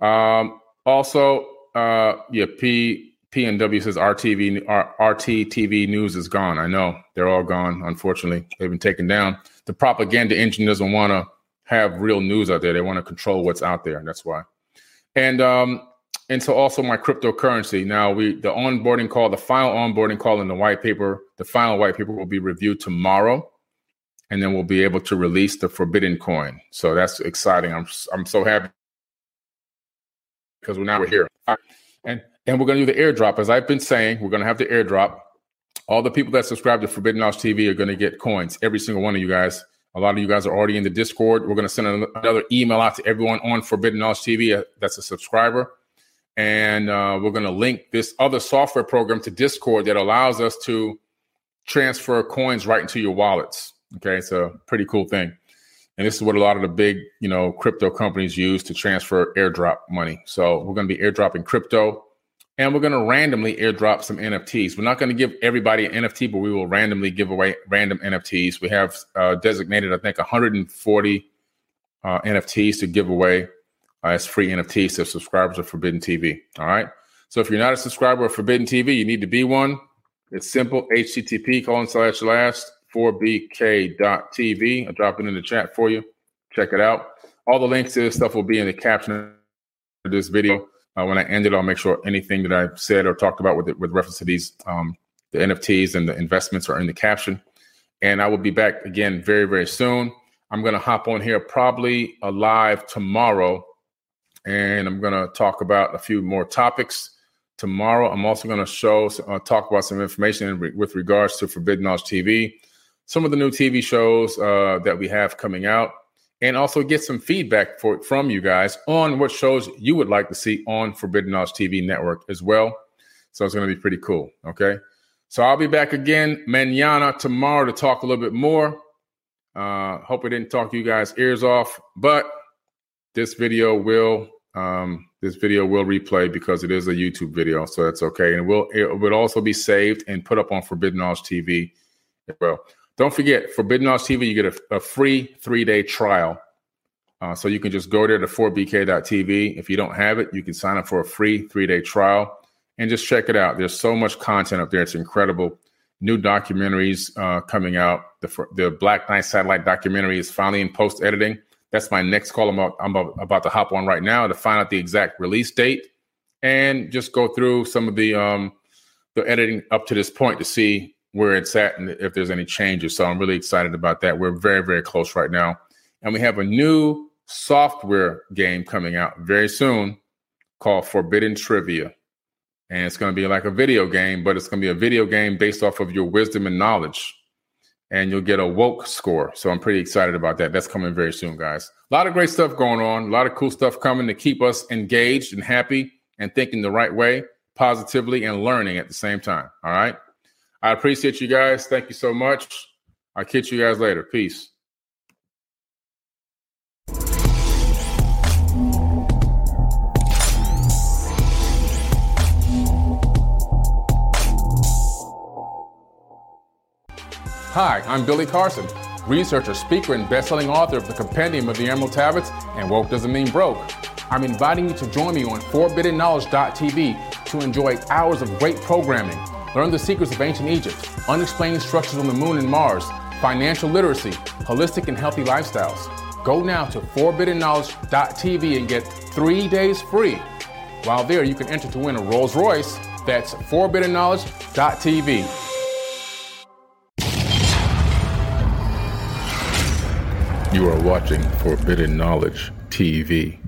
Um, also, uh, yeah, P PNW says RTV RTTV news is gone. I know they're all gone. Unfortunately, they've been taken down. The propaganda engine doesn't want to have real news out there. They want to control what's out there, and that's why. And um, and so also my cryptocurrency. Now we the onboarding call, the final onboarding call in the white paper, the final white paper will be reviewed tomorrow, and then we'll be able to release the forbidden coin. So that's exciting. I'm I'm so happy because we're now we're here. And and we're gonna do the airdrop. As I've been saying, we're gonna have the airdrop All the people that subscribe to Forbidden Knowledge TV are going to get coins. Every single one of you guys. A lot of you guys are already in the Discord. We're going to send another email out to everyone on Forbidden Knowledge TV uh, that's a subscriber. And uh, we're going to link this other software program to Discord that allows us to transfer coins right into your wallets. Okay, it's a pretty cool thing. And this is what a lot of the big, you know, crypto companies use to transfer airdrop money. So we're going to be airdropping crypto and we're going to randomly airdrop some NFTs. We're not going to give everybody an NFT, but we will randomly give away random NFTs. We have uh, designated, I think, 140 uh, NFTs to give away uh, as free NFTs to subscribers of Forbidden TV. All right. So if you're not a subscriber of Forbidden TV, you need to be one. It's simple http colon slash last 4bk.tv. I'll drop it in the chat for you. Check it out. All the links to this stuff will be in the caption of this video. Uh, when I end it, I'll make sure anything that I've said or talked about with it, with reference to these um, the NFTs and the investments are in the caption. And I will be back again very very soon. I'm going to hop on here probably live tomorrow, and I'm going to talk about a few more topics tomorrow. I'm also going to show uh, talk about some information re- with regards to Forbidden Knowledge TV, some of the new TV shows uh, that we have coming out and also get some feedback for, from you guys on what shows you would like to see on Forbidden Knowledge TV network as well. So it's going to be pretty cool. Okay. So I'll be back again manana tomorrow to talk a little bit more. Uh, hope I didn't talk you guys' ears off, but this video will um, this video will replay because it is a YouTube video, so that's okay. And it will it will also be saved and put up on Forbidden Knowledge TV as well. Don't forget, Forbidden Knowledge TV, you get a, a free three day trial. Uh, so you can just go there to 4bk.tv. If you don't have it, you can sign up for a free three day trial and just check it out. There's so much content up there. It's incredible. New documentaries uh, coming out. The, the Black Knight satellite documentary is finally in post editing. That's my next call. I'm, about, I'm about to hop on right now to find out the exact release date and just go through some of the um, the editing up to this point to see where it's at and if there's any changes. So I'm really excited about that. We're very, very close right now. And we have a new software game coming out very soon called Forbidden Trivia. And it's going to be like a video game, but it's going to be a video game based off of your wisdom and knowledge. And you'll get a woke score. So I'm pretty excited about that. That's coming very soon, guys. A lot of great stuff going on, a lot of cool stuff coming to keep us engaged and happy and thinking the right way, positively, and learning at the same time. All right. I appreciate you guys. Thank you so much. I'll catch you guys later. Peace. Hi, I'm Billy Carson, researcher, speaker, and best-selling author of the Compendium of the Emerald Tablets and Woke Doesn't Mean Broke. I'm inviting you to join me on ForbiddenKnowledge.tv to enjoy hours of great programming Learn the secrets of ancient Egypt, unexplained structures on the moon and Mars, financial literacy, holistic and healthy lifestyles. Go now to forbiddenknowledge.tv and get three days free. While there, you can enter to win a Rolls Royce. That's forbiddenknowledge.tv. You are watching Forbidden Knowledge TV.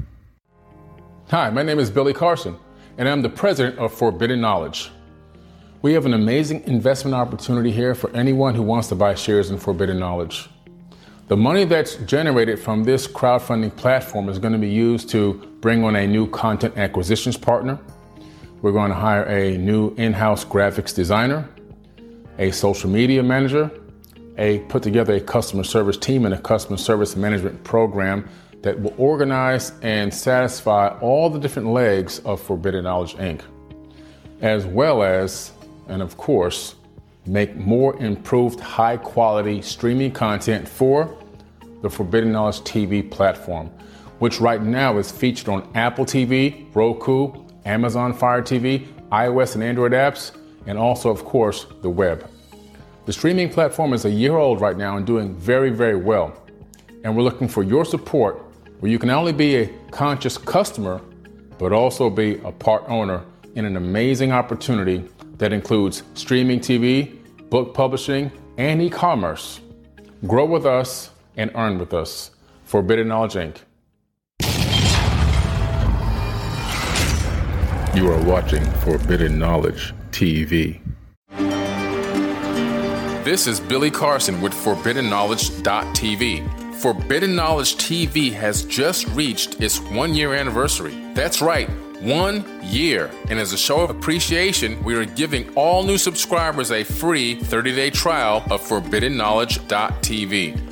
Hi, my name is Billy Carson, and I'm the president of Forbidden Knowledge. We have an amazing investment opportunity here for anyone who wants to buy shares in Forbidden Knowledge. The money that's generated from this crowdfunding platform is going to be used to bring on a new content acquisitions partner. We're going to hire a new in house graphics designer, a social media manager, a put together a customer service team and a customer service management program that will organize and satisfy all the different legs of Forbidden Knowledge Inc., as well as and of course, make more improved high quality streaming content for the Forbidden Knowledge TV platform, which right now is featured on Apple TV, Roku, Amazon Fire TV, iOS and Android apps, and also, of course, the web. The streaming platform is a year old right now and doing very, very well. And we're looking for your support where you can not only be a conscious customer, but also be a part owner in an amazing opportunity that includes streaming TV, book publishing, and e commerce. Grow with us and earn with us. Forbidden Knowledge Inc. You are watching Forbidden Knowledge TV. This is Billy Carson with ForbiddenKnowledge.tv. Forbidden Knowledge TV has just reached its one year anniversary. That's right, one year. And as a show of appreciation, we are giving all new subscribers a free 30 day trial of ForbiddenKnowledge.tv.